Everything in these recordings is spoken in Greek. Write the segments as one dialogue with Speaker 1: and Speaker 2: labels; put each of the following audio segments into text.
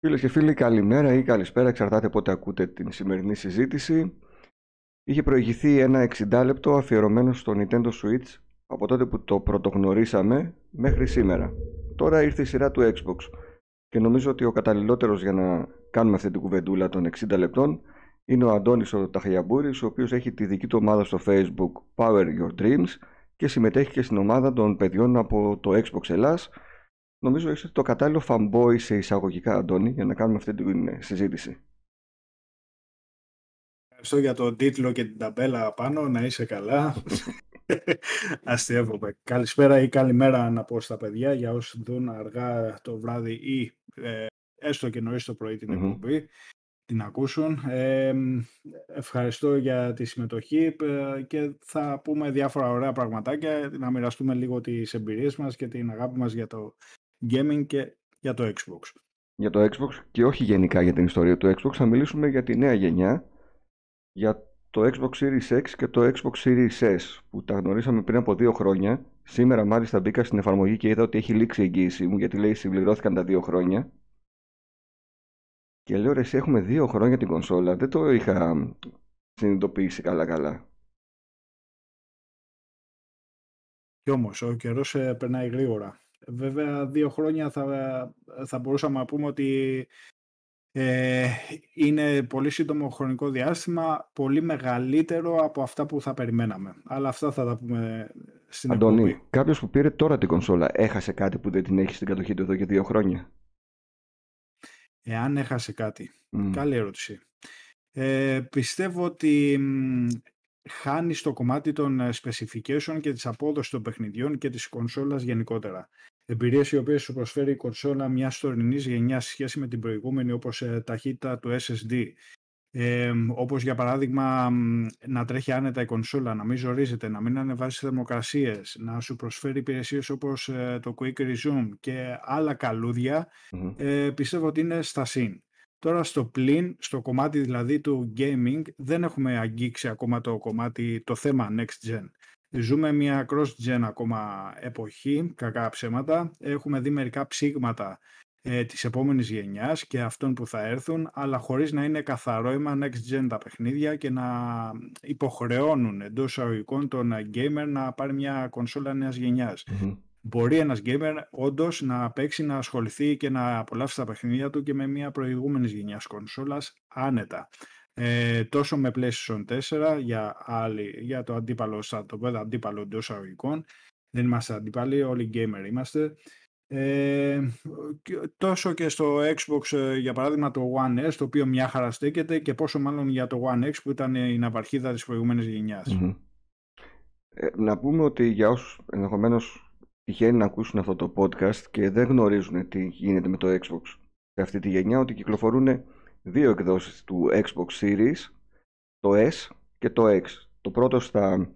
Speaker 1: Φίλες και φίλοι, καλημέρα ή καλησπέρα, εξαρτάται πότε ακούτε την σημερινή συζήτηση. Είχε προηγηθεί ένα 60 λεπτό αφιερωμένο στο Nintendo Switch από τότε που το πρωτογνωρίσαμε μέχρι σήμερα. Τώρα ήρθε η σειρά του Xbox και νομίζω ότι ο καταλληλότερος για να κάνουμε αυτή την κουβεντούλα των 60 λεπτών είναι ο Αντώνης ο Ταχιαμπούρης, ο οποίος έχει τη δική του ομάδα στο Facebook Power Your Dreams και συμμετέχει και στην ομάδα των παιδιών από το Xbox Ελλάς Νομίζω είσαι το κατάλληλο fanboy σε εισαγωγικά, Αντώνη, για να κάνουμε αυτή τη συζήτηση.
Speaker 2: Ευχαριστώ για τον τίτλο και την ταμπέλα πάνω, να είσαι καλά. Αστείευομαι. Καλησπέρα ή καλημέρα να πω στα παιδιά για όσοι δουν αργά το βράδυ ή ε, έστω και νωρίς το πρωί την εκπομπή, την ακούσουν. Ε, ευχαριστώ για τη συμμετοχή ε, και θα πούμε διάφορα ωραία πραγματάκια, να μοιραστούμε λίγο τις εμπειρίες μας και την αγάπη μας για το gaming και για το Xbox.
Speaker 1: Για το Xbox και όχι γενικά για την ιστορία του Xbox, θα μιλήσουμε για τη νέα γενιά, για το Xbox Series X και το Xbox Series S που τα γνωρίσαμε πριν από δύο χρόνια. Σήμερα μάλιστα μπήκα στην εφαρμογή και είδα ότι έχει λήξει η εγγύηση μου γιατί λέει συμπληρώθηκαν τα δύο χρόνια. Και λέω ρε εσύ έχουμε δύο χρόνια την κονσόλα, δεν το είχα συνειδητοποιήσει καλά καλά.
Speaker 2: Κι όμως ο καιρός ε, περνάει γρήγορα. Βέβαια, δύο χρόνια θα, θα μπορούσαμε να πούμε ότι ε, είναι πολύ σύντομο χρονικό διάστημα, πολύ μεγαλύτερο από αυτά που θα περιμέναμε. Αλλά αυτά θα τα πούμε στην
Speaker 1: Αντώνη, εκπομπή. κάποιος που πήρε τώρα την κονσόλα έχασε κάτι που δεν την έχει στην κατοχή του εδώ και δύο χρόνια;
Speaker 2: Εάν έχασε κάτι. Καλή ερώτηση. Ε, πιστεύω ότι χάνει στο κομμάτι των ε, specification και της απόδοσης των παιχνιδιών και της κονσόλας γενικότερα. Εμπειρίες οι οποίες σου προσφέρει η κονσόλα μιας τωρινής γενιάς σε σχέση με την προηγούμενη, όπως ε, ταχύτητα του SSD, ε, όπως για παράδειγμα να τρέχει άνετα η κονσόλα, να μην ζορίζεται, να μην ανεβάζει θερμοκρασίες, να σου προσφέρει υπηρεσίες όπως ε, το Quick Resume και άλλα ε, πιστεύω ότι είναι στα συν. Τώρα στο πλήν, στο κομμάτι δηλαδή του gaming, δεν έχουμε αγγίξει ακόμα το κομμάτι, το θέμα next gen. Ζούμε μια cross-gen ακόμα εποχή, κακά ψέματα. Έχουμε δει μερικά ψήγματα ε, της επόμενης γενιάς και αυτών που θα έρθουν, αλλά χωρίς να είναι καθαρό είμαι next-gen τα παιχνίδια και να υποχρεώνουν εντός εισαγωγικών τον gamer να πάρει μια κονσόλα νέας Μπορεί ένας gamer όντως να παίξει, να ασχοληθεί και να απολαύσει τα παιχνίδια του και με μια προηγούμενης γενιάς κονσόλας άνετα ε, τόσο με PlayStation 4 για, άλλη, για το αντίπαλο, σαν το πέδα αντίπαλο εντός αγωγικών. Δεν είμαστε αντίπαλοι, όλοι gamer είμαστε. Ε, τόσο και στο Xbox ε, για παράδειγμα το One S το οποίο μια χαρά στέκεται και πόσο μάλλον για το One X που ήταν η ναυαρχίδα της προηγούμενης
Speaker 1: Ε, να πούμε ότι για όσους ενδεχομένως τυχαίνει να ακούσουν αυτό το podcast και δεν γνωρίζουν τι γίνεται με το Xbox σε αυτή τη γενιά ότι κυκλοφορούν δύο εκδόσεις του Xbox Series, το S και το X. Το πρώτο στα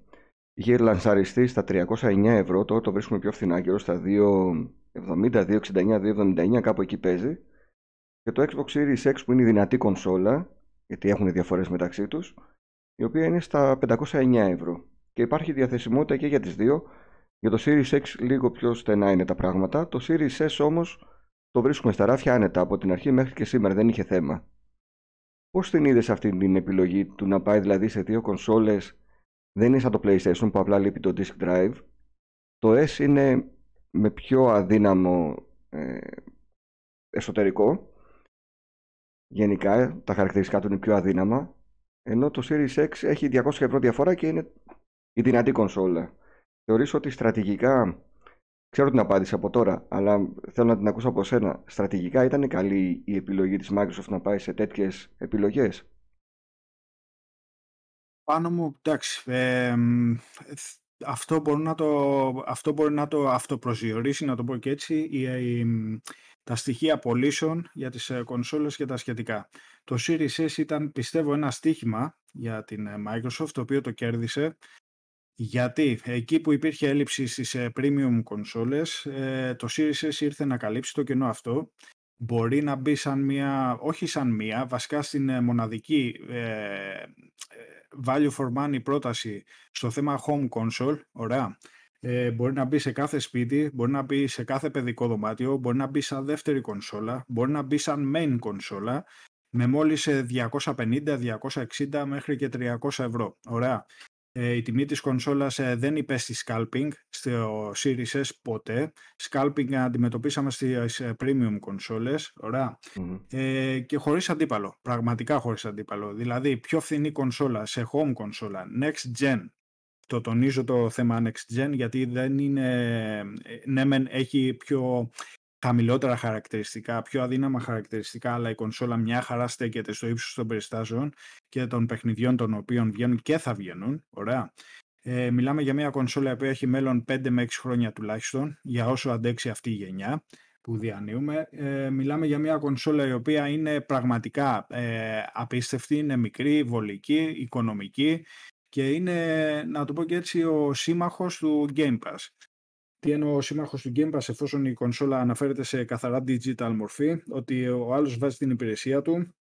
Speaker 1: είχε λανσαριστεί στα 309 ευρώ, τώρα το βρίσκουμε πιο φθηνά, γύρω στα 270, 269, 279, κάπου εκεί παίζει. Και το Xbox Series X που είναι η δυνατή κονσόλα, γιατί έχουν διαφορές μεταξύ τους, η οποία είναι στα 509 ευρώ. Και υπάρχει διαθεσιμότητα και για τις δύο. Για το Series X λίγο πιο στενά είναι τα πράγματα. Το Series S όμως το βρίσκουμε στα ράφια άνετα από την αρχή μέχρι και σήμερα, δεν είχε θέμα. Πώς την είδες αυτή την επιλογή του να πάει δηλαδή σε δύο κονσόλες δεν είναι σαν το PlayStation που απλά λείπει το disk drive; Το S είναι με πιο αδύναμο ε, εσωτερικό. Γενικά τα χαρακτηριστικά του είναι πιο αδύναμα. Ενώ το Series X έχει 200 ευρώ διαφορά και είναι η δυνατή κονσόλα. Θεωρείς ότι στρατηγικά Ξέρω την απάντηση από τώρα, αλλά θέλω να την ακούσω από σένα. Στρατηγικά ήταν καλή η επιλογή της Microsoft να πάει σε τέτοιες επιλογές;
Speaker 2: Πάνω μου, εντάξει, αυτό, μπορεί να το, αυτό μπορεί να το αυτοπροσδιορίσει, να το πω και έτσι, τα στοιχεία πωλήσεων για τις ε, κονσόλες και τα σχετικά. Το Series S ήταν, πιστεύω, ένα στοίχημα για την ε, Microsoft, το οποίο το κέρδισε γιατί; Εκεί που υπήρχε έλλειψη στις ε, premium κονσόλες, ε, το Series S ήρθε να καλύψει το κενό αυτό. Μπορεί να μπει σαν μία, όχι σαν μία, βασικά στην ε, μοναδική value for money πρόταση στο θέμα home console, ωραία. Ε, μπορεί να μπει σε κάθε σπίτι, μπορεί να μπει σε κάθε παιδικό δωμάτιο, μπορεί να μπει σαν δεύτερη κονσόλα, μπορεί να μπει σαν main κονσόλα με μόλις 250, 260 μέχρι και 300 ευρώ. Ωραία. Ε, η τιμή της κονσόλας ε, δεν υπέστη scalping στο Series S ποτέ. Scalping αντιμετωπίσαμε στις ε, premium κονσόλες, ε, και χωρίς αντίπαλο, πραγματικά χωρίς αντίπαλο. Δηλαδή πιο φθηνή κονσόλα σε home κονσόλα, next gen, το τονίζω το θέμα next gen γιατί δεν είναι, ναι μεν έχει πιο χαμηλότερα χαρακτηριστικά, πιο αδύναμα χαρακτηριστικά, αλλά η κονσόλα μια χαρά στέκεται στο ύψος των περιστάσεων και των παιχνιδιών των οποίων βγαίνουν και θα βγαίνουν. Ωραία. Ε, μιλάμε για μια κονσόλα που έχει μέλλον 5 με 6 χρόνια τουλάχιστον, για όσο αντέξει αυτή η γενιά που διανύουμε. Ε, μιλάμε για μια κονσόλα η οποία είναι πραγματικά ε, απίστευτη, είναι μικρή, βολική, οικονομική και είναι, να το πω και έτσι, ο σύμμαχος του Game Pass. Τι εννοώ ο σύμμαχος του Game Pass, εφόσον η κονσόλα αναφέρεται σε καθαρά digital μορφή, ότι ο άλλος βάζει την υπηρεσία του,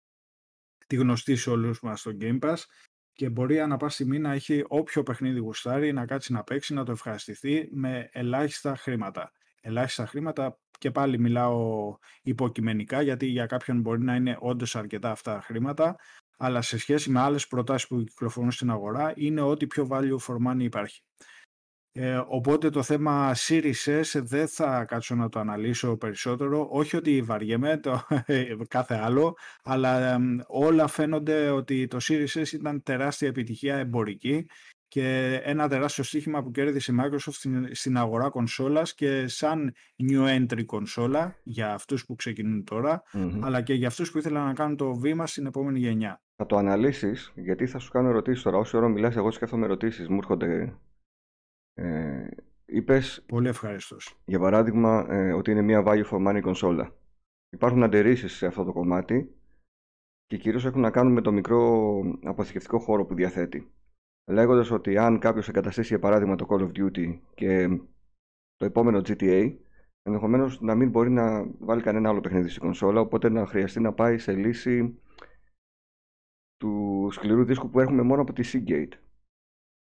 Speaker 2: τη γνωστή σε όλους μας στο Game Pass, και μπορεί ανά πάση στιγμή να έχει όποιο παιχνίδι γουστάρει, να κάτσει να παίξει, να το ευχαριστηθεί με ελάχιστα χρήματα. Ελάχιστα χρήματα και πάλι μιλάω υποκειμενικά γιατί για κάποιον μπορεί να είναι όντως αρκετά αυτά χρήματα αλλά σε σχέση με άλλες προτάσεις που κυκλοφορούν στην αγορά είναι ό,τι πιο value for money υπάρχει. Ε, οπότε το θέμα Series S δεν θα κάτσω να το αναλύσω περισσότερο. Όχι ότι βαριέμαι το, κάθε άλλο, αλλά όλα φαίνονται ότι το Series S ήταν τεράστια επιτυχία εμπορική και ένα τεράστιο στοίχημα που κέρδισε η Microsoft στην, στην αγορά κονσόλας και σαν new entry κονσόλα για αυτούς που ξεκινούν αλλά και για αυτούς που ήθελαν να κάνουν το βήμα στην επόμενη γενιά.
Speaker 1: Θα το αναλύσεις, γιατί θα σου κάνω ερωτήσεις τώρα. Όση ώρα μιλάς, εγώ σκέφτομαι ερωτήσεις. Μου έρχονται ε, είπες,
Speaker 2: Πολύ ευχαριστώ.
Speaker 1: Για παράδειγμα, ε, ότι είναι μια value for money κονσόλα. Υπάρχουν αντερήσεις σε αυτό το κομμάτι και κυρίως έχουν να κάνουν με το μικρό αποθηκευτικό χώρο που διαθέτει. Λέγοντας ότι αν κάποιος εγκαταστήσει για παράδειγμα το Call of Duty και το επόμενο GTA, ενδεχομένως να μην μπορεί να βάλει κανένα άλλο παιχνίδι στην κονσόλα, οπότε να χρειαστεί να πάει σε λύση του σκληρού δίσκου που έχουμε μόνο από τη Seagate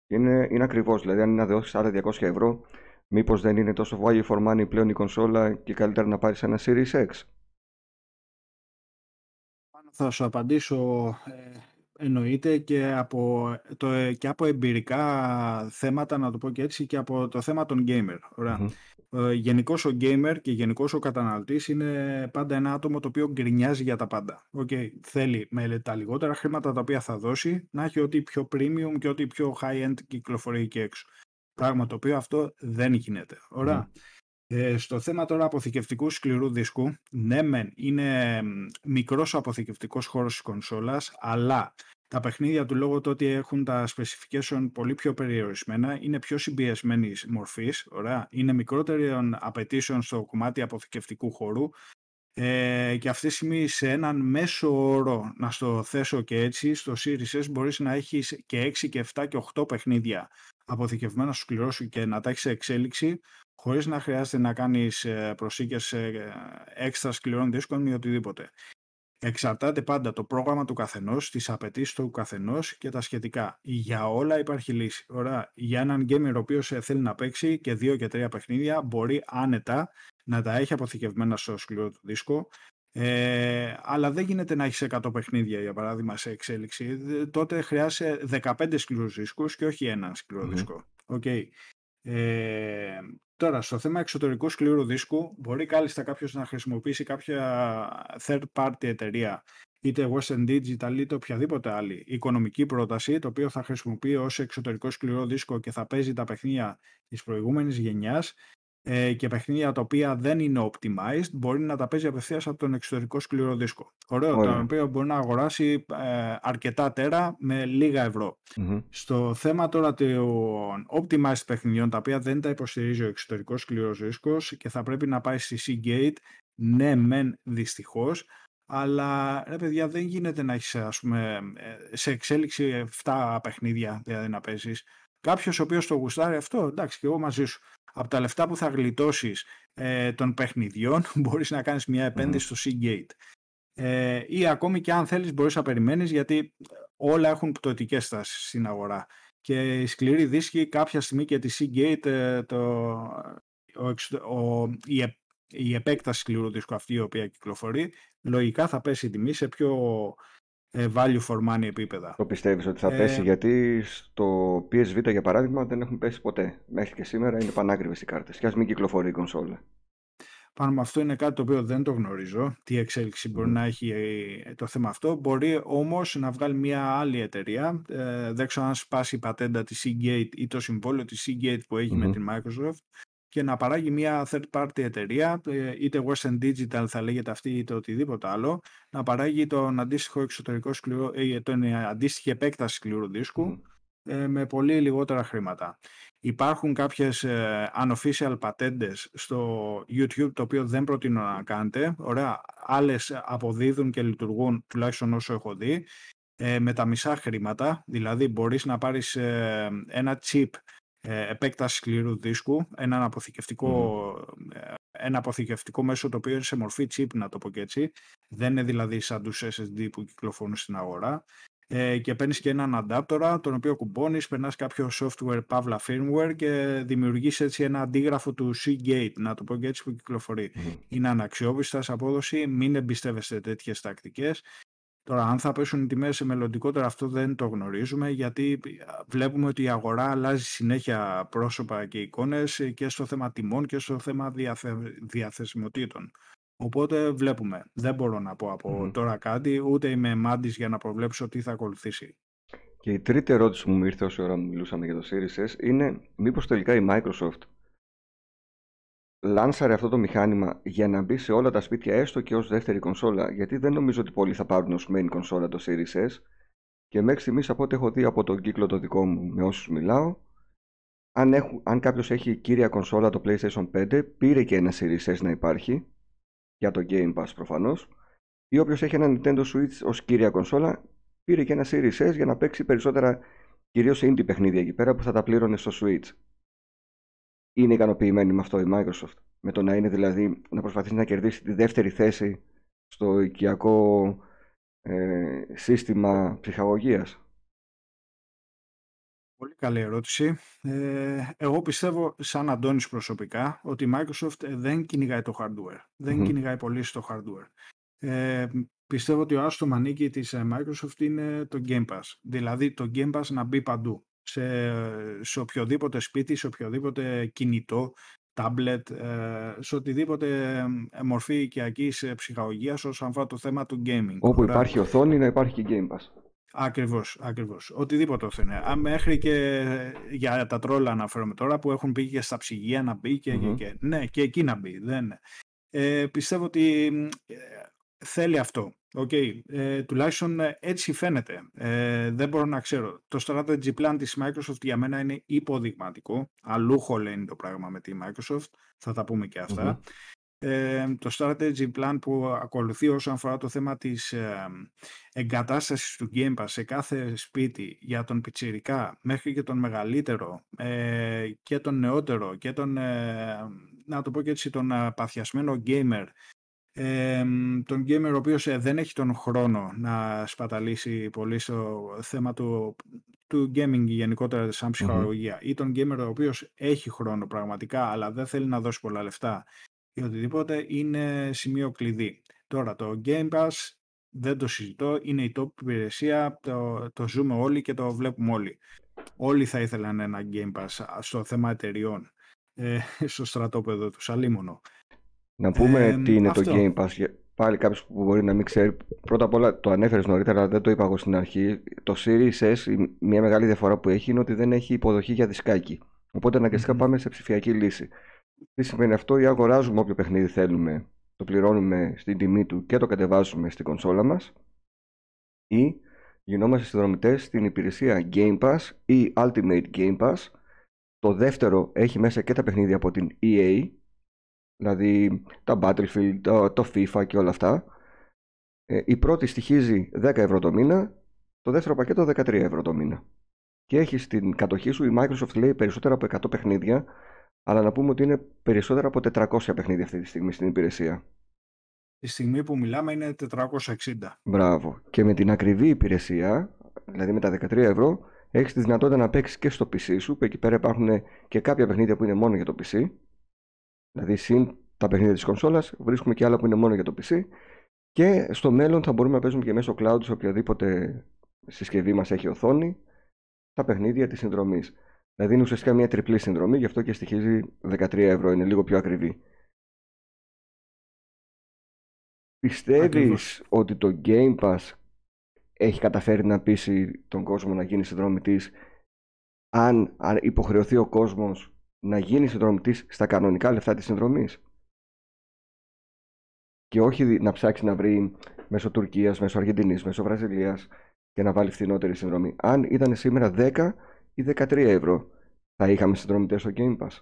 Speaker 1: είναι, είναι ακριβώς. Δηλαδή, αν είναι να δώσει άλλα 200 ευρώ, μήπως δεν είναι τόσο value for money πλέον η κονσόλα και καλύτερα να πάρεις ένα Series X;
Speaker 2: Θα σου απαντήσω ε, εννοείται και από, το, και από εμπειρικά θέματα, να το πω και έτσι, και από το θέμα των gamer. Ωραία. Ε, γενικώς ο gamer και γενικώς ο καταναλωτής είναι πάντα ένα άτομο το οποίο γκρινιάζει για τα πάντα. Okay. Θέλει με τα λιγότερα χρήματα τα οποία θα δώσει να έχει ό,τι πιο premium και ό,τι πιο high-end κυκλοφορεί εκεί έξω. Πράγμα το οποίο αυτό δεν γίνεται. Ωραία. Ε, στο θέμα τώρα αποθηκευτικού σκληρού δίσκου, ναι μεν είναι μικρός ο αποθηκευτικός χώρος της κονσόλας, αλλά τα παιχνίδια του λόγω του ότι έχουν τα specification πολύ πιο περιορισμένα, είναι πιο συμπιεσμένη μορφή, είναι μικρότερων απαιτήσεων στο κομμάτι αποθηκευτικού χώρου ε, και αυτή τη στιγμή σε έναν μέσο όρο, να στο θέσω και έτσι, στο Series S μπορείς να έχεις και 6 και 7 και 8 παιχνίδια αποθηκευμένα στο σκληρό σου και να τα έχεις σε εξέλιξη χωρίς να χρειάζεται να κάνεις ε, προσήκες έξτρα σκληρών δίσκων ή οτιδήποτε. Εξαρτάται πάντα το πρόγραμμα του καθενός, τις απαιτήσεις του καθενός και τα σχετικά. Για όλα υπάρχει λύση. Ωραία. Για έναν gamer ο οποίος ε, θέλει να παίξει και δύο και τρία παιχνίδια, μπορεί άνετα να τα έχει αποθηκευμένα στο σκληρό του δίσκο. Ε, αλλά δεν γίνεται να έχεις 100 παιχνίδια, για παράδειγμα, σε εξέλιξη. Τότε χρειάζεται 15 σκληρούς δίσκους και όχι ένα σκληρό δίσκο. Okay. Ε, Τώρα, στο θέμα εξωτερικού σκληρού δίσκου, μπορεί κάλλιστα κάποιος να χρησιμοποιήσει κάποια third party εταιρεία, είτε Western Digital είτε οποιαδήποτε άλλη οικονομική πρόταση, το οποίο θα χρησιμοποιεί ως εξωτερικό σκληρό δίσκο και θα παίζει τα παιχνίδια της προηγούμενης γενιάς ε, και παιχνίδια τα οποία δεν είναι optimized μπορεί να τα παίζει απευθείας από τον εξωτερικό σκληρό δίσκο. Ωραίο, το οποίο μπορεί να αγοράσει ε, αρκετά τέρα με λίγα Στο θέμα τώρα των optimized παιχνιδιών, τα οποία δεν τα υποστηρίζει ο εξωτερικός σκληρός δίσκος και θα πρέπει να πάει στη Seagate, ναι, μεν δυστυχώς, αλλά ρε παιδιά δεν γίνεται να έχεις ε, σε εξέλιξη 7 παιχνίδια δηλαδή να παίζεις. Κάποιος ο οποίος το γουστάρει αυτό, εντάξει, και εγώ μαζί σου από τα λεφτά που θα γλιτώσεις ε, των παιχνιδιών μπορείς να κάνεις μια επένδυση στο Seagate. Ε, ή ακόμη και αν θέλεις μπορείς να περιμένεις γιατί όλα έχουν πτωτικές στάσεις στην αγορά. και η σκληρή δίσκη κάποια στιγμή και τη Seagate ε, το, ο, ο, η, η επέκταση σκληρού δίσκου αυτή η οποία κυκλοφορεί λογικά θα πέσει η τιμή σε πιο ε, value for money επίπεδα.
Speaker 1: Το πιστεύεις ότι θα ε, πέσει γιατί στο PSV για παράδειγμα δεν έχουν πέσει ποτέ. Μέχρι και σήμερα είναι πανάκριβες οι κάρτες και ας μην κυκλοφορεί η κονσόλα.
Speaker 2: Πάνω με αυτό είναι κάτι το οποίο δεν το γνωρίζω, τι εξέλιξη μπορεί να έχει ε, το θέμα αυτό. Μπορεί όμως να βγάλει μια άλλη εταιρεία, ε, δεν ξέρω αν σπάσει η πατέντα της Seagate ή το συμβόλαιο της Seagate που εχει με την Microsoft και να παράγει μια third party εταιρεία, ε, είτε Western Digital θα λέγεται αυτή είτε οτιδήποτε άλλο, να παράγει τον αντίστοιχο εξωτερικό σκληρό, τον αντίστοιχη επέκταση σκληρού δίσκου, με πολύ λιγότερα χρήματα. Υπάρχουν κάποιες ε, unofficial πατέντες στο YouTube, το οποίο δεν προτείνω να κάνετε. Ωραία, άλλες αποδίδουν και λειτουργούν, τουλάχιστον όσο έχω δει, ε, με τα μισά χρήματα. Δηλαδή μπορείς να πάρεις ε, ένα chip ε, επέκταση σκληρού δίσκου, ένα αποθηκευτικό, ένα αποθηκευτικό μέσο το οποίο είναι σε μορφή chip, να το πω και έτσι. Δεν είναι δηλαδή σαν τους SSD που κυκλοφορούν στην αγορά ε, και παίρνεις και έναν αντάπτορα τον οποίο κουμπώνεις, περνάς κάποιο software παύλα firmware και δημιουργείς έτσι ένα αντίγραφο του Seagate, να το πω και έτσι που κυκλοφορεί. Είναι αναξιόπιστας σε απόδοση, μην εμπιστεύεστε τέτοιες τακτικές. Τώρα, αν θα πέσουν οι τιμές σε μελλοντικότερα, αυτό δεν το γνωρίζουμε, γιατί βλέπουμε ότι η αγορά αλλάζει συνέχεια πρόσωπα και εικόνες και στο θέμα τιμών και στο θέμα διαθε... διαθεσιμοτήτων. Οπότε βλέπουμε. Δεν μπορώ να πω από τώρα κάτι, ούτε είμαι μάντης για να προβλέψω τι θα ακολουθήσει.
Speaker 1: Και η τρίτη ερώτηση που μου ήρθε όσο ώρα μιλούσαμε για το Series S είναι μήπως τελικά η Microsoft λάνσαρε αυτό το μηχάνημα για να μπει σε όλα τα σπίτια έστω και ως δεύτερη κονσόλα γιατί δεν νομίζω ότι πολλοί θα πάρουν ως main κονσόλα το Series S και μέχρι στιγμής από ό,τι έχω δει από τον κύκλο το δικό μου με όσους μιλάω αν, έχουν, αν κάποιος έχει κύρια κονσόλα το PlayStation 5 πήρε και ένα Series S να υπάρχει για το Game Pass προφανώς ή όποιος έχει ένα Nintendo Switch ως κύρια κονσόλα πήρε και ένα Series S για να παίξει περισσότερα κυρίως indie παιχνίδια εκεί πέρα που θα τα πλήρωνε στο Switch. Είναι ικανοποιημένη με αυτό η Microsoft. Με το να είναι δηλαδή να προσπαθήσει να κερδίσει τη δεύτερη θέση στο οικιακό ε, σύστημα ψυχαγωγίας.
Speaker 2: Πολύ καλή ερώτηση. Ε, εγώ πιστεύω, σαν Αντώνης προσωπικά, ότι η Microsoft ε, δεν κυνηγάει το hardware. Δεν κυνηγάει πολύ στο hardware. Ε, πιστεύω ότι ο άστο μανίκι της ε, Microsoft είναι το Game Pass. Δηλαδή το Game Pass να μπει παντού. Σε, σε οποιοδήποτε σπίτι, σε οποιοδήποτε κινητό, tablet, σε οτιδήποτε μορφή οικιακής ψυχαγωγίας όσον αφορά το θέμα του gaming.
Speaker 1: Όπου υπάρχει οθόνη να υπάρχει και Game Pass.
Speaker 2: Ακριβώς, ακριβώς. Οτιδήποτε είναι. Μέχρι και για τα τρόλα αναφέρομαι τώρα που έχουν πει και στα ψυγεία να μπει και, και, ναι, και εκεί να μπει. Δεν. Ε, πιστεύω ότι ε, θέλει αυτό. Okay. Ε, τουλάχιστον έτσι φαίνεται. Ε, δεν μπορώ να ξέρω. Το strategy plan της Microsoft για μένα είναι υποδειγματικό. Αλλού λένε το πράγμα με τη Microsoft. Θα τα πούμε και αυτά το strategy plan που ακολουθεί όσον αφορά το θέμα της ε, εγκατάστασης του Game Pass σε κάθε σπίτι για τον πιτσιρικά μέχρι και τον μεγαλύτερο ε, και τον νεότερο και τον, ε, να το πω και έτσι, τον παθιασμένο gamer ε, τον gamer ο οποίος δεν έχει τον χρόνο να σπαταλήσει πολύ στο θέμα του, του gaming γενικότερα σαν ψυχολογία ή τον gamer ο οποίος έχει χρόνο πραγματικά αλλά δεν θέλει να δώσει πολλά λεφτά ή οτιδήποτε είναι σημείο κλειδί. Τώρα το Game Pass δεν το συζητώ, είναι η top υπηρεσία, το, το ζούμε όλοι και το βλέπουμε όλοι. Όλοι θα ήθελαν ένα Game Pass στο θέμα εταιριών, ε, στο στρατόπεδο του Σαλίμωνο.
Speaker 1: Να πούμε τι είναι το Game Pass, πάλι κάποιος που μπορεί να μην ξέρει. Πρώτα απ' όλα το ανέφερες νωρίτερα, αλλά δεν το είπα εγώ στην αρχή. Το Series S, μια μεγάλη διαφορά που έχει είναι ότι δεν έχει υποδοχή για δισκάκι. Οπότε αναγκαστικά πάμε σε ψηφιακή λύση. Τι σημαίνει αυτό, ή αγοράζουμε όποιο παιχνίδι θέλουμε, το πληρώνουμε στην τιμή του και το κατεβάζουμε στην κονσόλα μας ή γινόμαστε συνδρομητές στην υπηρεσία Game Pass ή Ultimate Game Pass. Το δεύτερο έχει μέσα και τα παιχνίδια από την EA, δηλαδή τα Battlefield, το, FIFA και όλα αυτά. Ε, η πρώτη στοιχίζει 10 ευρώ το μήνα, το δεύτερο πακέτο 13 ευρώ το μήνα. Και έχει στην κατοχή σου η Microsoft λέει περισσότερα από 100 παιχνίδια αλλά να πούμε ότι είναι περισσότερα από 400 παιχνίδια αυτή τη στιγμή στην υπηρεσία.
Speaker 2: Τη στιγμή που μιλάμε είναι 460.
Speaker 1: Μπράβο. Και με την ακριβή υπηρεσία, δηλαδή με τα 13 ευρώ, έχεις τη δυνατότητα να παίξεις και στο PC σου, που εκεί πέρα υπάρχουν και κάποια παιχνίδια που είναι μόνο για το PC. Δηλαδή, συν τα παιχνίδια της κονσόλας, βρίσκουμε και άλλα που είναι μόνο για το PC. Και στο μέλλον θα μπορούμε να παίζουμε και μέσω cloud σε οποιαδήποτε συσκευή μας έχει οθόνη τα παιχνίδια της συνδρομής. Δηλαδή είναι ουσιαστικά μια τριπλή συνδρομή, γι' αυτό και στοιχίζει 13 ευρώ, είναι λίγο πιο ακριβή. Πιστεύεις ότι το Game Pass έχει καταφέρει να πείσει τον κόσμο να γίνει συνδρομητής αν υποχρεωθεί ο κόσμος να γίνει συνδρομητής στα κανονικά λεφτά της συνδρομής και όχι να ψάξει να βρει μέσω Τουρκίας, μέσω Αργεντινής, μέσω Βραζιλίας και να βάλει φθηνότερη συνδρομή. Αν ήταν σήμερα 10 ή 13 ευρώ θα είχαμε συνδρομητές στο Game Pass.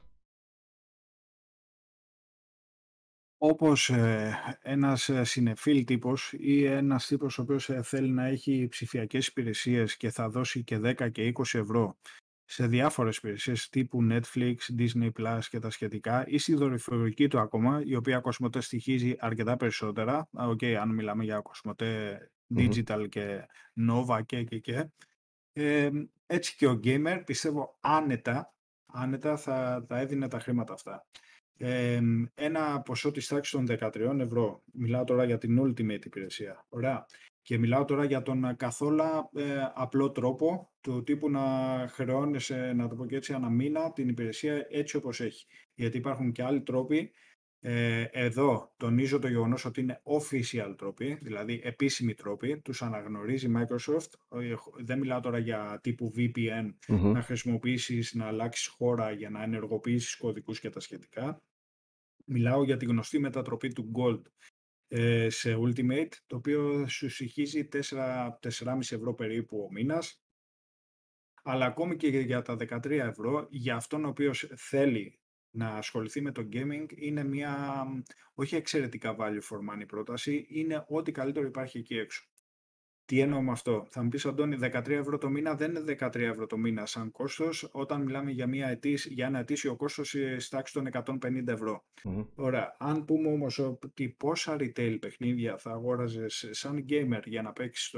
Speaker 2: όπως ε, ένας ε, συνεφίλ τύπος ή ένας τύπος ο οποίος ε, θέλει να έχει ψηφιακές υπηρεσίες και θα δώσει και 10 και 20 ευρώ σε διάφορες υπηρεσίες τύπου Netflix, Disney Plus και τα σχετικά ή στη δορυφορική του ακόμα, η οποία Κοσμοτέ στοιχίζει αρκετά περισσότερα. Okay, αν μιλάμε για Κοσμοτέ Digital και Nova και και και. Ε, έτσι και ο gamer πιστεύω άνετα, άνετα θα, θα έδινε τα χρήματα αυτά ένα ποσό της τάξης των 13 ευρώ. Μιλάω τώρα για την Ultimate υπηρεσία. Ωραία. Και μιλάω τώρα για τον καθόλου ε, απλό τρόπο του τύπου να χρεώνεσαι, να το πω και έτσι, ένα μήνα την υπηρεσία έτσι όπως έχει. Γιατί υπάρχουν και άλλοι τρόποι. Ε, εδώ τονίζω το γεγονός ότι είναι official τρόποι, δηλαδή επίσημοι τρόποι, τους αναγνωρίζει Microsoft. Δεν μιλάω τώρα για τύπου VPN, να χρησιμοποιήσεις, να αλλάξεις χώρα για να ενεργοποιήσεις κωδικούς και τα σχετικά. Μιλάω για τη γνωστή μετατροπή του Gold ε, σε Ultimate, το οποίο σου συγχύζει 4-4,5 ευρώ περίπου ο μήνας. Αλλά ακόμη και για τα 13 ευρώ, για αυτόν ο οποίος θέλει να ασχοληθεί με το gaming, είναι μια όχι εξαιρετικά value for money πρόταση, είναι ό,τι καλύτερο υπάρχει εκεί έξω. Τι εννοώ με αυτό; Θα μου πεις, Αντώνη, 13 ευρώ το μήνα δεν είναι 13 ευρώ το μήνα σαν κόστος, όταν μιλάμε για, μια ετήσ, για ένα ετήσιο κόστος στη τάξη των 150 ευρώ. Mm-hmm. Ωραία. Αν πούμε όμως ότι πόσα retail παιχνίδια θα αγόραζες σαν gamer για να παίξεις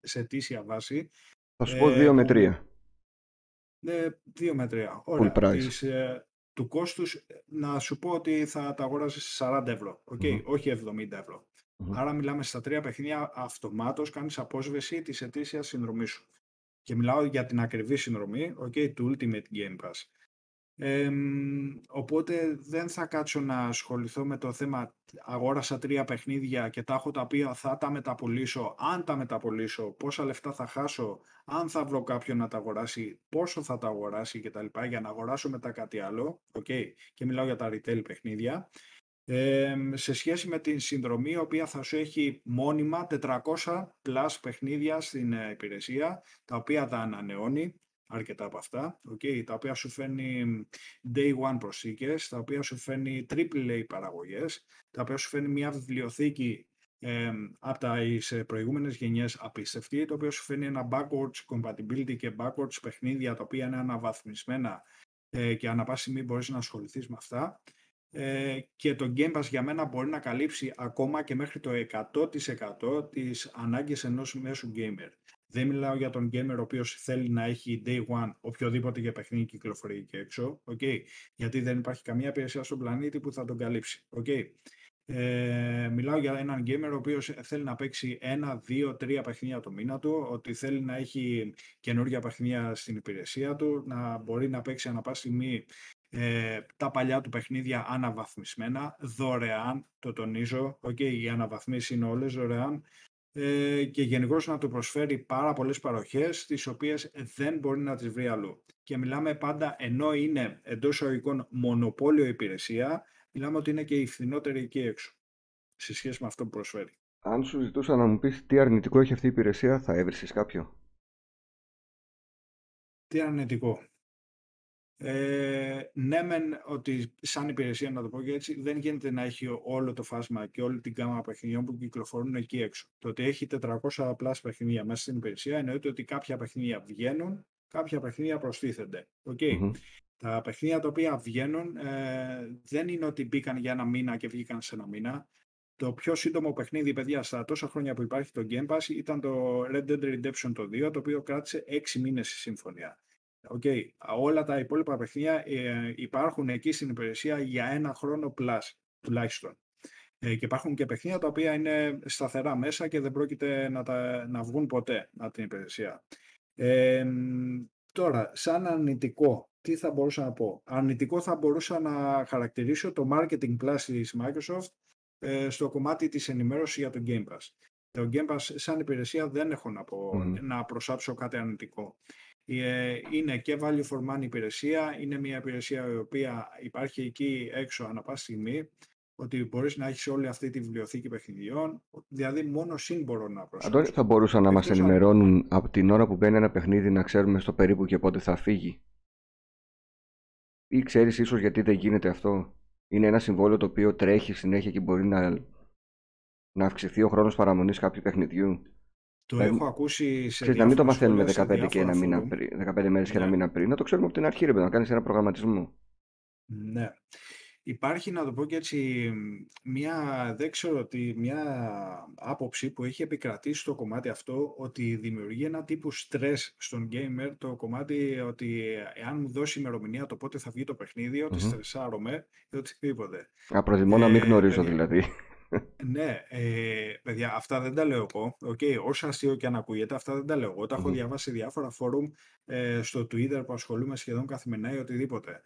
Speaker 2: σε ετήσια βάση.
Speaker 1: Θα σου πω 2 ε, με 3.
Speaker 2: Ναι, 2 με 3. Ωραία. Της, ε, του κόστους να σου πω ότι θα τα αγόραζες σε 40 ευρώ. Okay, mm-hmm. Όχι 70 ευρώ. Άρα μιλάμε στα τρία παιχνίδια αυτομάτως κάνεις απόσβεση της ετήσιας συνδρομής σου. Και μιλάω για την ακριβή συνδρομή, okay, του Ultimate Game Pass. οπότε δεν θα κάτσω να ασχοληθώ με το θέμα αγόρασα τρία παιχνίδια και τα έχω τα οποία θα τα μεταπολίσω, αν τα μεταπολίσω, πόσα λεφτά θα χάσω, αν θα βρω κάποιον να τα αγοράσει, πόσο θα τα αγοράσει κτλ. για να αγοράσω μετά κάτι άλλο, okay, και μιλάω για τα retail παιχνίδια σε σχέση με την συνδρομή, η οποία θα σου έχει μόνιμα 400 plus παιχνίδια στην ε, υπηρεσία, τα οποία θα ανανεώνει, αρκετά από αυτά, okay, τα οποία σου φέρνει day one προσήκες, τα οποία σου φέρνει AAA παραγωγές, τα οποία σου φέρνει μια βιβλιοθήκη ε, από τα προηγούμενες γενιές απίστευτη, το οποίο σου φέρνει ένα backwards compatibility και backwards παιχνίδια, τα οποία είναι αναβαθμισμένα ε, και ανά πάση στιγμή μπορείς να ασχοληθείς με αυτά ε, και το Game Pass για μένα μπορεί να καλύψει ακόμα και μέχρι το 100% τις ανάγκες ενός μέσου gamer. Δεν μιλάω για τον gamer ο οποίος θέλει να έχει day one οποιοδήποτε για παιχνίδι κυκλοφορεί και έξω, okay, γιατί δεν υπάρχει καμία υπηρεσία στον πλανήτη που θα τον καλύψει. Okay. Ε, μιλάω για έναν gamer ο οποίος θέλει να παίξει ένα, δύο, τρία παιχνίδια το μήνα του, ότι θέλει να έχει καινούργια παιχνίδια στην υπηρεσία του, να μπορεί να παίξει ανα πάση στιγμή ε, τα παλιά του παιχνίδια αναβαθμισμένα, δωρεάν, το τονίζω, okay, οι αναβαθμίσεις είναι όλες δωρεάν, ε, και γενικώς να του προσφέρει πάρα πολλές παροχές, τις οποίες δεν μπορεί να τις βρει αλλού. Και μιλάμε πάντα, ενώ είναι εντός εισαγωγικών μονοπόλιο υπηρεσία, μιλάμε ότι είναι και η φθηνότερη εκεί έξω, σε σχέση με αυτό που προσφέρει.
Speaker 1: Αν σου ζητούσα να μου πεις τι αρνητικό έχει αυτή η υπηρεσία, θα έβρισες κάποιο;
Speaker 2: Τι αρνητικό; Ε, ναι, μεν ότι σαν υπηρεσία, να το πω και έτσι, δεν γίνεται να έχει όλο το φάσμα και όλη την γάμα παιχνιδιών που κυκλοφορούν εκεί έξω. Το ότι έχει 400 απλά παιχνίδια μέσα στην υπηρεσία εννοείται ότι κάποια παιχνίδια βγαίνουν, κάποια παιχνίδια προστίθενται. Okay. Τα παιχνίδια τα οποία βγαίνουν ε, δεν είναι ότι μπήκαν για ένα μήνα και βγήκαν σε ένα μήνα. Το πιο σύντομο παιχνίδι, παιδιά, στα τόσα χρόνια που υπάρχει το Game Pass ήταν το Red Dead Redemption το 2, το οποίο κράτησε 6 μήνες η συμφωνία. Okay. Όλα τα υπόλοιπα παιχνίδια ε, υπάρχουν εκεί στην υπηρεσία για ένα χρόνο plus τουλάχιστον. Ε, και υπάρχουν και παιχνίδια τα οποία είναι σταθερά μέσα και δεν πρόκειται να, τα, να βγουν ποτέ από την υπηρεσία. Ε, τώρα, σαν αρνητικό, τι θα μπορούσα να πω; Αρνητικό θα μπορούσα να χαρακτηρίσω το marketing plus της Microsoft ε, στο κομμάτι της ενημέρωσης για το Game Pass. Το Game Pass σαν υπηρεσία δεν έχω να, πω, να προσάψω κάτι αρνητικό. Ε, είναι και value for money υπηρεσία, είναι μια υπηρεσία η οποία υπάρχει εκεί έξω ανά πάση στιγμή, ότι μπορείς να έχεις όλη αυτή τη βιβλιοθήκη παιχνιδιών, δηλαδή μόνο συν μπορώ να προσφέρω.
Speaker 1: θα μπορούσαν να μας ενημερώνουν από την ώρα που μπαίνει ένα παιχνίδι να ξέρουμε στο περίπου και πότε θα φύγει; Ή ξέρεις ίσως γιατί δεν γίνεται αυτό; Είναι ένα συμβόλαιο το οποίο τρέχει συνέχεια και μπορεί να, να αυξηθεί ο χρόνος παραμονής κάποιου παιχνιδιού;
Speaker 2: Το έχω ακούσει σε
Speaker 1: Ξέρεις, να μην το μαθαίνουμε 15, και ένα μήνα πριν, 15 μέρες και ένα ναι. μήνα πριν, να το ξέρουμε από την αρχή, ρε, να κάνεις ένα προγραμματισμό.
Speaker 2: Ναι. Υπάρχει, να το πω και έτσι, μια, δεν ξέρω τι, μια άποψη που έχει επικρατήσει στο κομμάτι αυτό ότι δημιουργεί ένα τύπου στρες στον gamer το κομμάτι ότι εάν μου δώσει ημερομηνία το πότε θα βγει το παιχνίδι, ότι mm-hmm. στρεσάρομαι ή οτιδήποτε.
Speaker 1: Α, προτιμώ ε, να μην γνωρίζω δηλαδή.
Speaker 2: Ναι, ε, παιδιά, αυτά δεν τα λέω εγώ. Okay, όσο αστείο και αν ακούγεται, αυτά δεν τα λέω εγώ. Τα έχω διαβάσει διάφορα φόρουμ ε, στο Twitter που ασχολούμαι σχεδόν καθημερινά ή οτιδήποτε.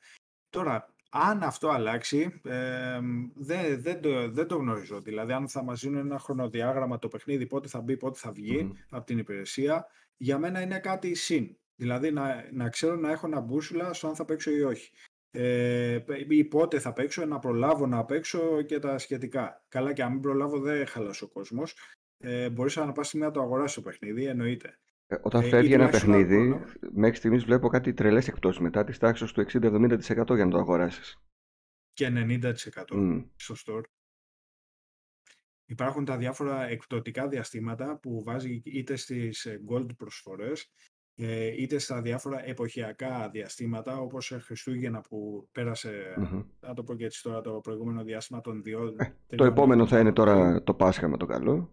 Speaker 2: Τώρα, αν αυτό αλλάξει, ε, δεν, δεν, το, δεν το γνωρίζω. Δηλαδή, αν θα μας δίνουν ένα χρονοδιάγραμμα το παιχνίδι, πότε θα μπει, πότε θα βγει από την υπηρεσία, για μένα είναι κάτι συν. Δηλαδή, να, να ξέρω να έχω ένα μπούσουλα στο αν θα παίξω ή όχι ε, ή πότε θα παίξω, να προλάβω να παίξω και τα σχετικά. Καλά και αν μην προλάβω δεν χαλάσει ο κόσμος. Ε, μπορείς να πας στιγμή να το αγοράσεις το παιχνίδι, εννοείται.
Speaker 1: Ε, όταν ε, φεύγει ένα παιχνίδι, μέχρι στιγμής βλέπω κάτι τρελές εκπτώσει μετά της τάξης του 60-70% για να το αγοράσεις.
Speaker 2: Και 90% mm. στο store. Υπάρχουν τα διάφορα εκπτωτικά διαστήματα που βάζει είτε στις ε, gold προσφορές ε, είτε στα διάφορα εποχιακά διαστήματα, όπως Χριστούγεννα που πέρασε, mm-hmm. να το πω και έτσι τώρα, το προηγούμενο διάστημα των δύο...
Speaker 1: Ε, το επόμενο θα είναι τώρα το Πάσχα με το καλό.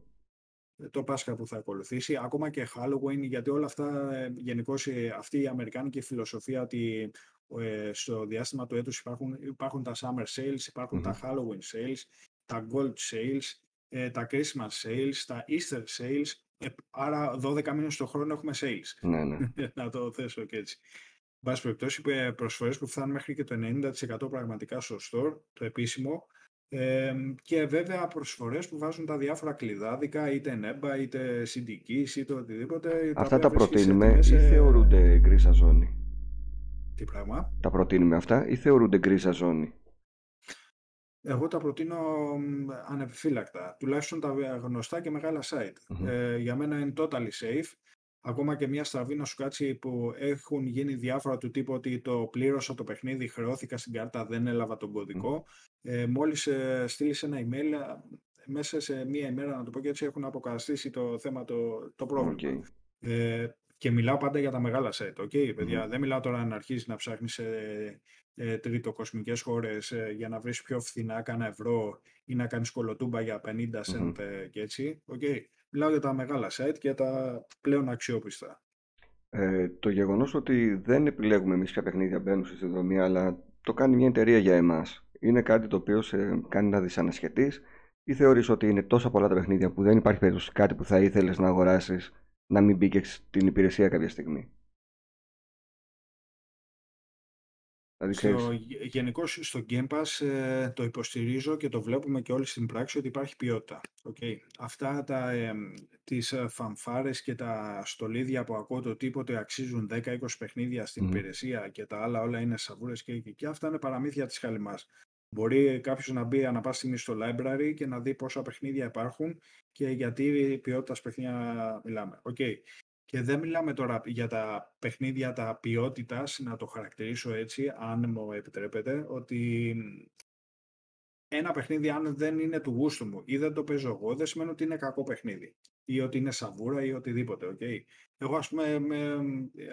Speaker 2: Ε, το Πάσχα που θα ακολουθήσει, ακόμα και Halloween, γιατί όλα αυτά, ε, γενικώ αυτή η αμερικάνικη φιλοσοφία ότι στο διάστημα του έτους υπάρχουν, υπάρχουν τα Summer Sales, υπάρχουν τα Halloween Sales, τα Gold Sales, τα Christmas Sales, τα Easter Sales, ε, άρα 12 μήνες το χρόνο έχουμε sales.
Speaker 1: Ναι, ναι.
Speaker 2: να το θέσω και έτσι. Βάση περιπτώσει, προσφορές που φτάνουν μέχρι και το 90% πραγματικά στο store, το επίσημο, ε, και βέβαια προσφορές που βάζουν τα διάφορα κλειδάδικα, είτε νέμπα, είτε συντικής, είτε οτιδήποτε.
Speaker 1: Αυτά τα, προτείνουμε ή θεωρούνται γκρίζα ζώνη.
Speaker 2: Τι πράγμα;
Speaker 1: Τα προτείνουμε αυτά ή θεωρούνται γκρίζα ζώνη.
Speaker 2: Εγώ τα προτείνω ανεπιφύλακτα, τουλάχιστον τα γνωστά και μεγάλα site. Ε, για μένα είναι totally safe. Ακόμα και μια στραβή να σου κάτσει που έχουν γίνει διάφορα του τύπου ότι το πλήρωσα το παιχνίδι, χρεώθηκα στην κάρτα, δεν έλαβα τον κωδικό. Ε, μόλις ε, στείλεις ένα email, μέσα σε μία ημέρα, να το πω και έτσι, έχουν αποκαταστήσει το θέμα, το, το πρόβλημα. Ε, και μιλάω πάντα για τα μεγάλα set, okay, παιδιά. Δεν μιλάω τώρα να αρχίσει να ψάχνεις ε, ε, τριτοκοσμικές χώρες ε, για να βρεις πιο φθηνά κάνα ευρώ ή να κάνεις κολοτούμπα για 50 cent ε, και έτσι. Okay. Μιλάω για τα μεγάλα site και τα πλέον αξιόπιστα.
Speaker 1: Ε, το γεγονός ότι δεν επιλέγουμε εμείς ποια παιχνίδια μπαίνουν στη συνδρομή, αλλά το κάνει μια εταιρεία για εμάς. Είναι κάτι το οποίο σε κάνει να δυσανασχετείς ή θεωρείς ότι είναι τόσα πολλά τα παιχνίδια που δεν υπάρχει περίπτωση κάτι που θα ήθελες να αγοράσεις να μην μπήκες στην υπηρεσία κάποια στιγμή;
Speaker 2: Δηλαδή, Γενικώ στο Game Pass ε, το υποστηρίζω και το βλέπουμε και όλοι στην πράξη ότι υπάρχει ποιότητα. Okay. Αυτά τα, ε, τις ε, φανφάρες και τα στολίδια που ακούω το τίποτε αξίζουν 10-20 παιχνίδια στην υπηρεσία και τα άλλα όλα είναι σαβούρες και, και, και αυτά είναι παραμύθια της χαλιμάς. Μπορεί κάποιος να μπει ανα πάση στιγμή στο library και να δει πόσα παιχνίδια υπάρχουν και γιατί ποιότητας παιχνίδια μιλάμε. Okay. Και δεν μιλάμε τώρα για τα παιχνίδια τα ποιότητας, να το χαρακτηρίσω έτσι, αν μου επιτρέπετε, ότι ένα παιχνίδι αν δεν είναι του γούστου μου ή δεν το παίζω εγώ, δεν σημαίνει ότι είναι κακό παιχνίδι ή ότι είναι σαβούρα ή οτιδήποτε. Okay. Εγώ ας πούμε με,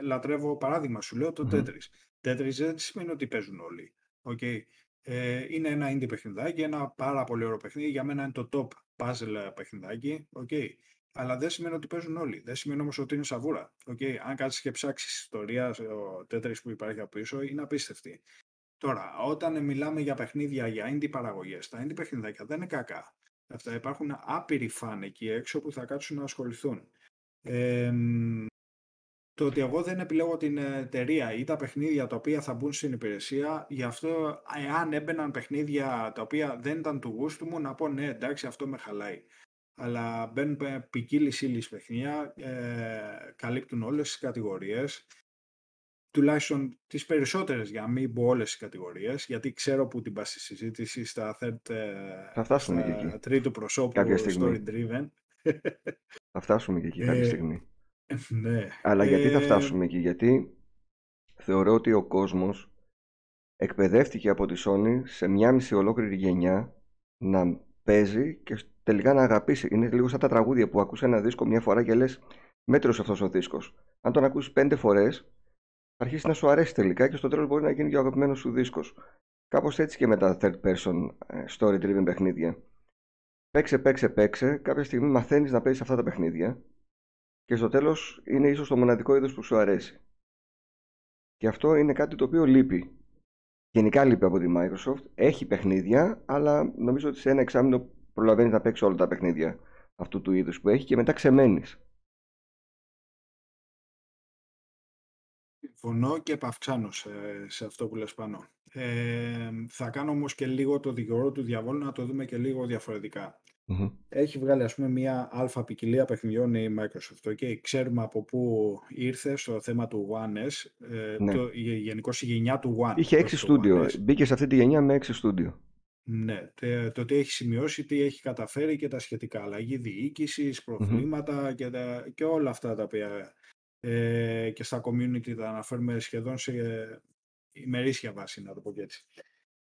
Speaker 2: λατρεύω παράδειγμα, σου λέω το mm-hmm. Tetris. Tetris δεν σημαίνει ότι παίζουν όλοι. Okay. Ε, είναι ένα indie παιχνιδάκι, ένα πάρα πολύ ωραίο παιχνίδι. Για μένα είναι το top puzzle παιχνιδάκι. Okay. Αλλά δεν σημαίνει ότι παίζουν όλοι. Δεν σημαίνει όμως ότι είναι σαβούρα. Okay. Αν κάτσει και ψάξεις ιστορίας, ο τέτρι που υπάρχει από πίσω είναι απίστευτη. Τώρα, όταν μιλάμε για παιχνίδια, για indie παραγωγές, τα indie παιχνιδάκια δεν είναι κακά. Αυτά υπάρχουν άπειροι φαν εκεί έξω που θα κάτσουν να ασχοληθούν. Ε, το ότι εγώ δεν επιλέγω την εταιρεία ή τα παιχνίδια τα οποία θα μπουν στην υπηρεσία, γι' αυτό εάν έμπαιναν παιχνίδια τα οποία δεν ήταν του γούστου μου, να πω ναι εντάξει αυτό με χαλάει. Αλλά μπαίνουν ποικίλη ύλη παιχνίδια, ε, καλύπτουν όλες τις κατηγορίες, τουλάχιστον τις περισσότερες για να μην πω όλες τις κατηγορίες, γιατί ξέρω που την πας στη συζήτηση στα third, ε,
Speaker 1: θα φτάσουμε στα εκεί.
Speaker 2: τρίτου προσώπου story driven.
Speaker 1: Θα φτάσουμε και εκεί κάποια ε, στιγμή.
Speaker 2: Ναι.
Speaker 1: Αλλά γιατί θα ε, φτάσουμε εκεί, γιατί θεωρώ ότι ο κόσμος εκπαιδεύτηκε από τη Sony σε μια μισή ολόκληρη γενιά να παίζει και τελικά να αγαπήσει. Είναι λίγο σαν τα τραγούδια που ακούς ένα δίσκο μια φορά και λες μέτρος αυτός ο δίσκος. Αν τον ακούσει πέντε φορές, θα αρχίσει να σου αρέσει τελικά και στο τέλος μπορεί να γίνει και ο αγαπημένος σου δίσκος. Κάπως έτσι και με τα third person ε, story driven παιχνίδια. Παίξε, παίξε, παίξε. Κάποια στιγμή μαθαίνεις να παίζεις αυτά τα παιχνίδια και στο τέλος είναι ίσως το μοναδικό είδος που σου αρέσει. Και αυτό είναι κάτι το οποίο λείπει. Γενικά λείπει από τη Microsoft. Έχει παιχνίδια, αλλά νομίζω ότι σε ένα εξάμεινο προλαβαίνεις να παίξεις όλα τα παιχνίδια αυτού του είδους που έχει και μετά ξεμένεις.
Speaker 2: Συμφωνώ και επαυξάνω σε, σε αυτό που λες πάνω. Ε, θα κάνω όμως και λίγο το δικαιωρό του διαβόλου να το δούμε και λίγο διαφορετικά. Έχει βγάλει ας πούμε μια αλφα ποικιλία παιχνιδιών η Microsoft. Okay. Ξέρουμε από πού ήρθε στο θέμα του One S, ε, ναι. το, γενικώς η γενιά του One.
Speaker 1: Είχε έξι στούντιο. Μπήκε σε αυτή τη γενιά με έξι στούντιο.
Speaker 2: Ναι, το τι έχει σημειώσει, τι έχει καταφέρει και τα σχετικά. Αλλαγή διοίκησης, προβλήματα και, και όλα αυτά τα οποία ε, και στα community τα αναφέρουμε σχεδόν σε ημερήσια βάση, να το πω και έτσι.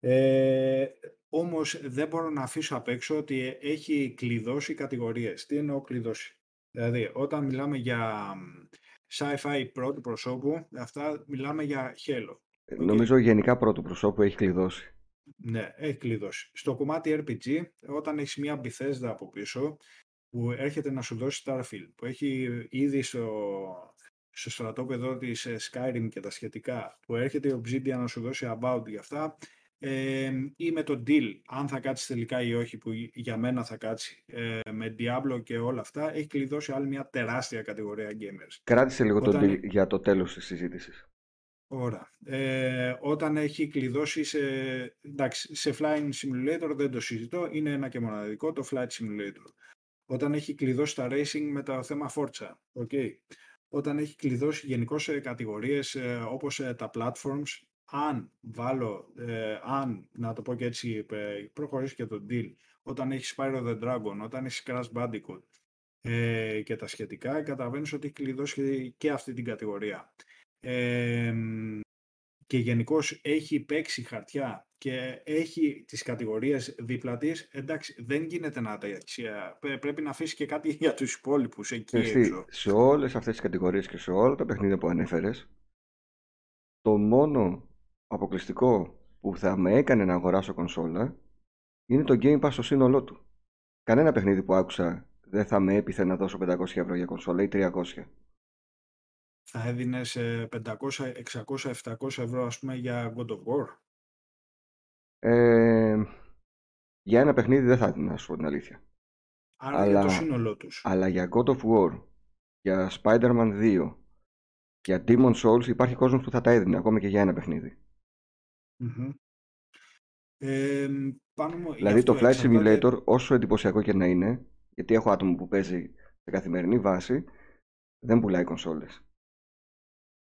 Speaker 2: Ε, όμως δεν μπορώ να αφήσω απ' έξω ότι έχει κλειδώσει κατηγορίες. Τι εννοώ κλειδώσει; Δηλαδή, όταν μιλάμε για sci-fi πρώτου προσώπου, αυτά μιλάμε για Halo.
Speaker 1: Ε, νομίζω γενικά πρώτου προσώπου έχει κλειδώσει.
Speaker 2: Ναι, έχει κλειδώσει. Στο κομμάτι RPG, όταν έχεις μια Bethesda από πίσω, που έρχεται να σου δώσει Starfield, που έχει ήδη στο, στο στρατόπεδο της ε, Skyrim και τα σχετικά, που έρχεται η Obsidian να σου δώσει About για αυτά, ε, ή με το deal, αν θα κάτσεις τελικά ή όχι, που για μένα θα κάτσεις, ε, με Diablo και όλα αυτά, έχει κλειδώσει άλλη μια τεράστια κατηγορία gamers.
Speaker 1: Κράτησε λίγο το deal για το τέλος της συζήτησης.
Speaker 2: Ωραία. Ε, όταν έχει κλειδώσει σε, εντάξει, σε Flying Simulator δεν το συζητώ, είναι ένα και μοναδικό το Flight Simulator. Όταν έχει κλειδώσει τα racing με το θέμα Forza, okay. Όταν έχει κλειδώσει γενικώ σε κατηγορίες ε, όπως ε, τα platforms, αν βάλω, ε, αν, να το πω και έτσι, ε, προχωρήσει και το deal, όταν έχει Spyro the Dragon, όταν έχει Crash Bandicoot ε, και τα σχετικά, καταλαβαίνεις ότι έχει κλειδώσει και αυτή την κατηγορία. Ε, και γενικώς έχει παίξει χαρτιά και έχει τις κατηγορίες δίπλα της, εντάξει, δεν γίνεται να τα Πρέπει να αφήσει και κάτι για τους υπόλοιπους εκεί έξω.
Speaker 1: Σε όλες αυτές τις κατηγορίες και σε όλα τα παιχνίδια που ανέφερες, το μόνο αποκλειστικό που θα με έκανε να αγοράσω κονσόλα είναι το Game Pass στο σύνολό του. Κανένα παιχνίδι που άκουσα δεν θα με έπιθε να δώσω 500 ευρώ για κονσόλα ή 300.
Speaker 2: Θα έδινες 500, 600, 700 ευρώ ας πούμε για God of War;
Speaker 1: Ε, για ένα παιχνίδι δεν θα έδινα, να σου πω την αλήθεια.
Speaker 2: Άρα αλλά, για το σύνολό τους.
Speaker 1: Αλλά για God of War, για Spider-Man 2, για Demon Souls υπάρχει κόσμος που θα τα έδινε ακόμα και για ένα παιχνίδι δηλαδή το Flight Simulator όσο εντυπωσιακό και να είναι γιατί έχω άτομο που παίζει σε καθημερινή βάση δεν πουλάει κονσόλες.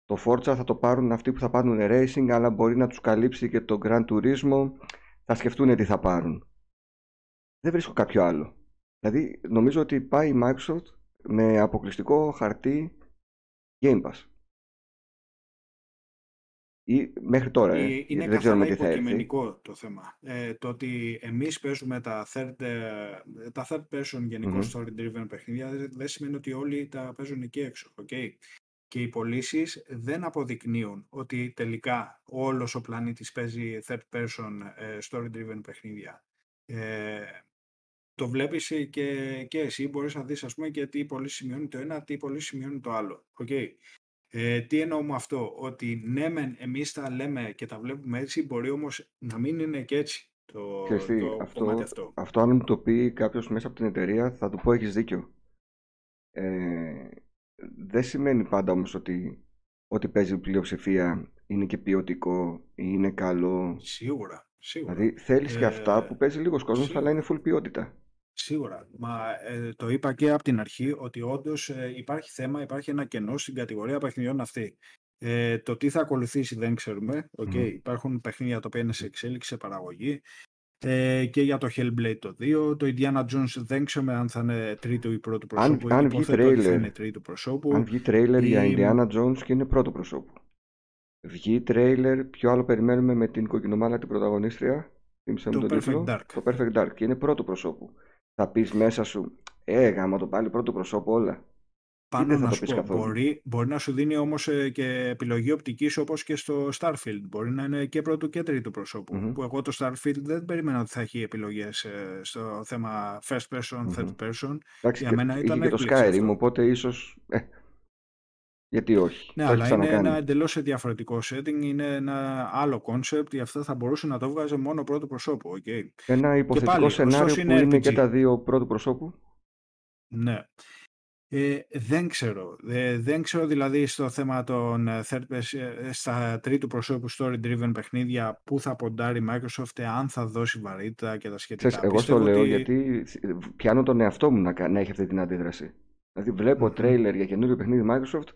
Speaker 1: Το Forza θα το πάρουν αυτοί που θα πάρουν racing αλλά μπορεί να τους καλύψει και το Grand Turismo θα σκεφτούν τι θα πάρουν. Δεν βρίσκω κάποιο άλλο. Δηλαδή νομίζω ότι πάει η Microsoft με αποκλειστικό χαρτί Game Pass. Ή μέχρι τώρα, ε.
Speaker 2: ε είναι δεν ξέρουμε τι θα έρθει. το θέμα. Ε, το ότι εμείς παίζουμε τα third, ε, τα third person γενικώς mm-hmm. story driven παιχνίδια δεν σημαίνει ότι όλοι τα παίζουν εκεί έξω. Okay? Και οι πωλήσεις δεν αποδεικνύουν ότι τελικά όλος ο πλανήτης παίζει third person ε, story driven παιχνίδια. Ε, το βλέπεις και, και εσύ μπορείς να δεις ας πούμε και τι πολύ σημειώνει το ένα, τι πολύ σημειώνει το άλλο. Okay. Ε, τι εννοώ με αυτό, ότι ναι μεν εμείς τα λέμε και τα βλέπουμε έτσι, μπορεί όμως να μην είναι και έτσι το, το αυτό, κομμάτι αυτό.
Speaker 1: Αυτό αν μου το πει κάποιος μέσα από την εταιρεία θα του πω έχεις δίκιο. Ε, δεν σημαίνει πάντα όμως ότι ό,τι παίζει πλειοψηφία είναι και ποιοτικό ή είναι καλό.
Speaker 2: Σίγουρα. Σίγουρα.
Speaker 1: Δηλαδή θέλεις και αυτά ε, που παίζει λίγος κόσμος αλλά είναι full ποιότητα.
Speaker 2: Σίγουρα. Μα ε, το είπα και από την αρχή ότι όντως ε, υπάρχει θέμα, υπάρχει ένα κενό στην κατηγορία παιχνιδιών αυτή. Ε, το τι θα ακολουθήσει δεν ξέρουμε. Okay, Υπάρχουν παιχνίδια τα οποία είναι σε εξέλιξη, σε παραγωγή. Ε, και για το Hellblade το 2. Το Indiana Jones δεν ξέρουμε αν θα είναι τρίτο ή πρώτο προσώπου.
Speaker 1: Αν, αν βγει τρέιλερ,
Speaker 2: είναι τρίτο προσώπου.
Speaker 1: Αν βγει τρέιλερ για Indiana Jones και είναι πρώτο προσώπου. Βγει τρέιλερ, ποιο άλλο περιμένουμε με την κοκκινομάλα την πρωταγωνίστρια;
Speaker 2: Το Perfect Dark.
Speaker 1: Το Perfect Dark και είναι πρώτο προσώπου θα πεις μέσα σου ε γάμα το πάλι πρώτο προσώπου όλα
Speaker 2: πάνω να σου πω, μπορεί, μπορεί να σου δίνει όμως ε, και επιλογή οπτικής όπως και στο Starfield. Μπορεί να είναι και πρώτο και τρίτο προσώπου. Που εγώ το Starfield δεν περίμενα ότι θα έχει επιλογές ε, στο θέμα first person, third person.
Speaker 1: Εντάξει, Για μένα ήταν και το Skyrim, οπότε ίσως ε, γιατί όχι.
Speaker 2: Ναι, αλλά είναι ένα εντελώς διαφορετικό setting, είναι ένα άλλο concept, γι' αυτό θα μπορούσε να το βγάζει μόνο πρώτο προσώπου. Okay.
Speaker 1: Ένα υποθετικό σενάριο που είναι, είναι και τα δύο πρώτου προσώπου;
Speaker 2: Ναι. Ε, δεν ξέρω. Ε, δεν ξέρω δηλαδή στο θέμα των ε, third, ε, στα τρίτου προσώπου story-driven παιχνίδια που θα ποντάρει η Microsoft, αν θα δώσει βαρύτητα και τα σχετικά.
Speaker 1: Ξέρεις, εγώ στο λέω γιατί πιάνω τον εαυτό μου να, να έχει αυτή την αντίδραση. Δηλαδή βλέπω mm-hmm. τρέιλερ για καινούριο παιχνίδι Microsoft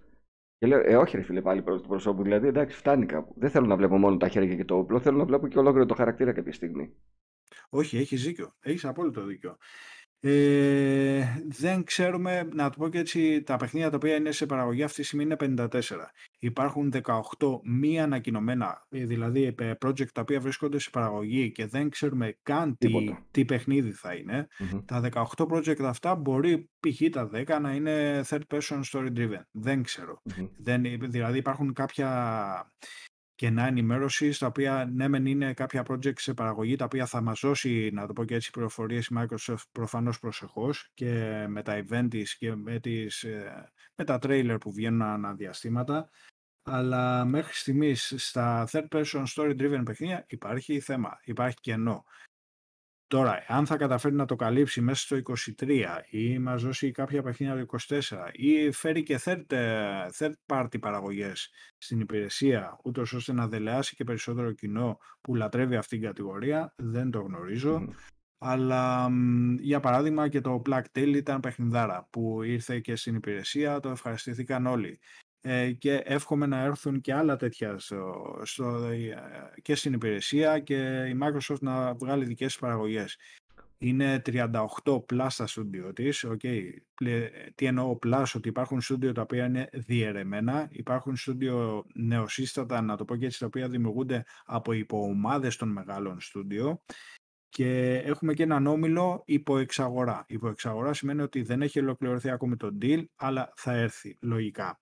Speaker 1: και λέω, Ε, όχι, ρε φίλε, πάλι προ του προσώπου. Δηλαδή, εντάξει, φτάνει κάπου. Δεν θέλω να βλέπω μόνο τα χέρια και το όπλο, θέλω να βλέπω και ολόκληρο το χαρακτήρα κάποια στιγμή.
Speaker 2: Όχι, έχεις δίκιο. Έχεις απόλυτο δίκιο. Ε, δεν ξέρουμε, να το πω και έτσι, τα παιχνίδια τα οποία είναι σε παραγωγή αυτή τη στιγμή είναι 54. Υπάρχουν 18 μη ανακοινωμένα, ε, δηλαδή ε, project τα οποία βρίσκονται σε παραγωγή και δεν ξέρουμε καν τι, τι παιχνίδι θα ειναι Τα 18 project αυτά μπορεί π.χ. τα 10 να είναι third person story driven. Δεν ξερω Δεν, δηλαδή υπάρχουν κάποια κενά ενημέρωση, τα οποία ναι, μεν είναι κάποια project σε παραγωγή, τα οποία θα μας δώσει, να το πω και έτσι, πληροφορίες η Microsoft προφανώς προσεχώς και με τα event της και με, τις, ε, με τα trailer που βγαίνουν αναδιαστήματα. Αλλά μέχρι στιγμής στα third person story driven παιχνίδια υπάρχει θέμα, υπάρχει κενό. Τώρα, αν θα καταφέρει να το καλύψει μέσα στο 23 ή μας δώσει κάποια παιχνίδια το 24 ή φέρει και third, ε, third party παραγωγές στην υπηρεσία, ούτως ώστε να δελεάσει και περισσότερο κοινό που λατρεύει αυτήν την κατηγορία, δεν το γνωρίζω. Αλλά για παράδειγμα και το Black Tail ήταν παιχνιδάρα που ήρθε και στην υπηρεσία, το ευχαριστήθηκαν όλοι. Ε, και εύχομαι να έρθουν και άλλα τέτοια στο, ε, και στην υπηρεσία και η Microsoft να βγάλει δικές της παραγωγές. Είναι 38 plus στα στούντιο της. Okay. Τι εννοώ plus, ότι υπάρχουν στούντιο τα οποία είναι διαιρεμένα, υπάρχουν στούντιο νεοσύστατα, να το πω και έτσι, τα οποία δημιουργούνται από υποομάδες των μεγάλων στούντιο και έχουμε και έναν όμιλο υποεξαγορά. Υποεξαγορά σημαίνει ότι δεν έχει ολοκληρωθεί ακόμη το deal, αλλά θα έρθει λογικά.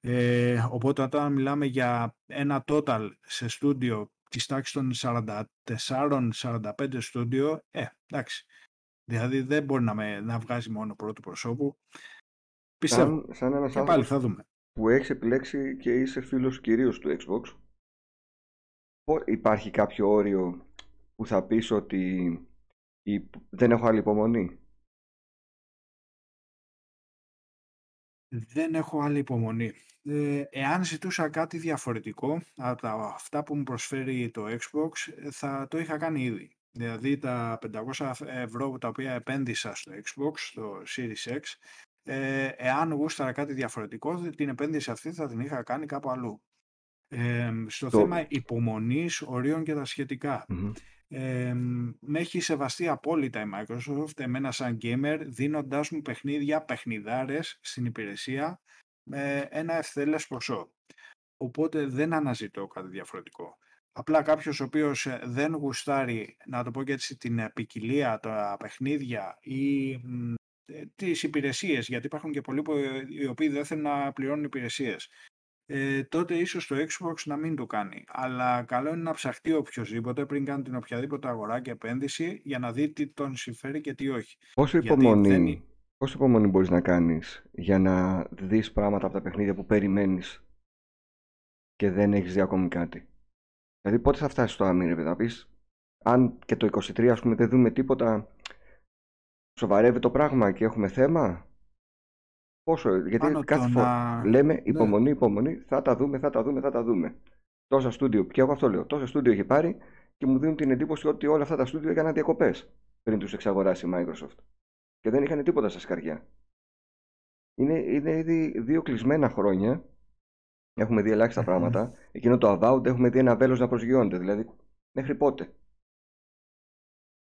Speaker 2: Ε, οπότε όταν μιλάμε για ένα total σε στούντιο της τάξης των 44-45 στούντιο, ε, εντάξει. Δηλαδή δεν μπορεί να, με, να βγάζει μόνο πρώτου προσώπου. Πιστεύω.
Speaker 1: Σαν, σαν ένας
Speaker 2: και πάλι θα δούμε.
Speaker 1: Που έχεις επιλέξει και είσαι φίλος κυρίως του Xbox. Υπάρχει κάποιο όριο που θα πεις ότι δεν έχω άλλη υπομονή;
Speaker 2: Δεν έχω άλλη υπομονή. Ε, εάν ζητούσα κάτι διαφορετικό από αυτά που μου προσφέρει το Xbox, ε, θα το είχα κάνει ήδη. Δηλαδή τα 500 ευρώ τα οποία επένδυσα στο Xbox, στο Series X, ε, εάν γούσταρα κάτι διαφορετικό, την επένδυση αυτή θα την είχα κάνει κάπου αλλού. Ε, στο θέμα υπομονής, ορίων και τα σχετικα ε, με έχει σεβαστεί απόλυτα η Microsoft, εμένα σαν gamer, δίνοντάς μου παιχνίδια, παιχνιδάρες στην υπηρεσία με ένα ευθέλες ποσό. Οπότε δεν αναζητώ κάτι διαφορετικό. Απλά κάποιος ο οποίος ε, δεν γουστάρει, να το πω και έτσι, την ποικιλία, τα παιχνίδια ή τις υπηρεσίες, γιατί υπάρχουν και πολλοί που, οι οποίοι δεν θέλουν να πληρώνουν υπηρεσίες. Ε, τότε ίσως το Xbox να μην το κάνει. Αλλά καλό είναι να ψαχτεί οποιοδήποτε πριν κάνει την οποιαδήποτε αγορά και επένδυση για να δει τι τον συμφέρει και τι όχι.
Speaker 1: Πόσο υπομονή, δεν... πόσο υπομονή μπορείς να κάνεις για να δεις πράγματα από τα παιχνίδια που περιμένεις και δεν έχεις δει ακόμη κάτι; Δηλαδή πότε θα φτάσεις στο άμυρο, να πεις αν και το 23 ας πούμε δεν δούμε τίποτα σοβαρεύει το πράγμα και έχουμε θέμα. Πόσο, γιατί κάθε φορά λέμε ναι. υπομονή, υπομονή, θα τα δούμε, θα τα δούμε, θα τα δούμε. Τόσα στούντιο, και εγώ αυτό λέω, τόσα στούντιο έχει πάρει και μου δίνουν την εντύπωση ότι όλα αυτά τα στούντιο έκαναν διακοπές πριν τους εξαγοράσει η Microsoft. Και δεν είχαν τίποτα στα σκαριά. Είναι, είναι ήδη δύο κλεισμένα χρόνια. Έχουμε δει ελάχιστα πράγματα. Εκείνο το Avowed έχουμε δει ένα βέλος να προσγειώνεται. Δηλαδή, μέχρι πότε;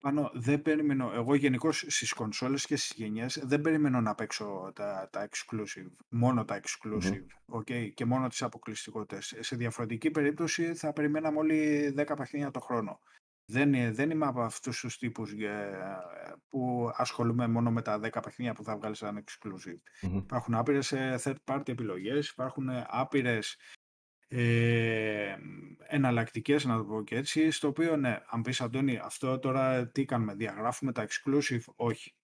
Speaker 2: Πάνω, δεν περιμένω, εγώ γενικώς στις κονσόλες και στις γενιές δεν περιμένω να παίξω τα, τα exclusive, μόνο τα exclusive okay, και μόνο τις αποκλειστικότητες. Σε διαφορετική περίπτωση θα περιμέναμε όλοι 10 παιχνίδια το χρόνο. Δεν, δεν είμαι από αυτούς τους τύπους που ασχολούμαι μόνο με τα 10 παιχνίδια που θα βγάλει σαν exclusive. Υπάρχουν άπειρες third party επιλογές, υπάρχουν άπειρες ε, εναλλακτικές, να το πω και έτσι, στο οποίο ναι, αν πεις Αντώνη, αυτό τώρα τι κάνουμε, διαγράφουμε τα exclusive, όχι.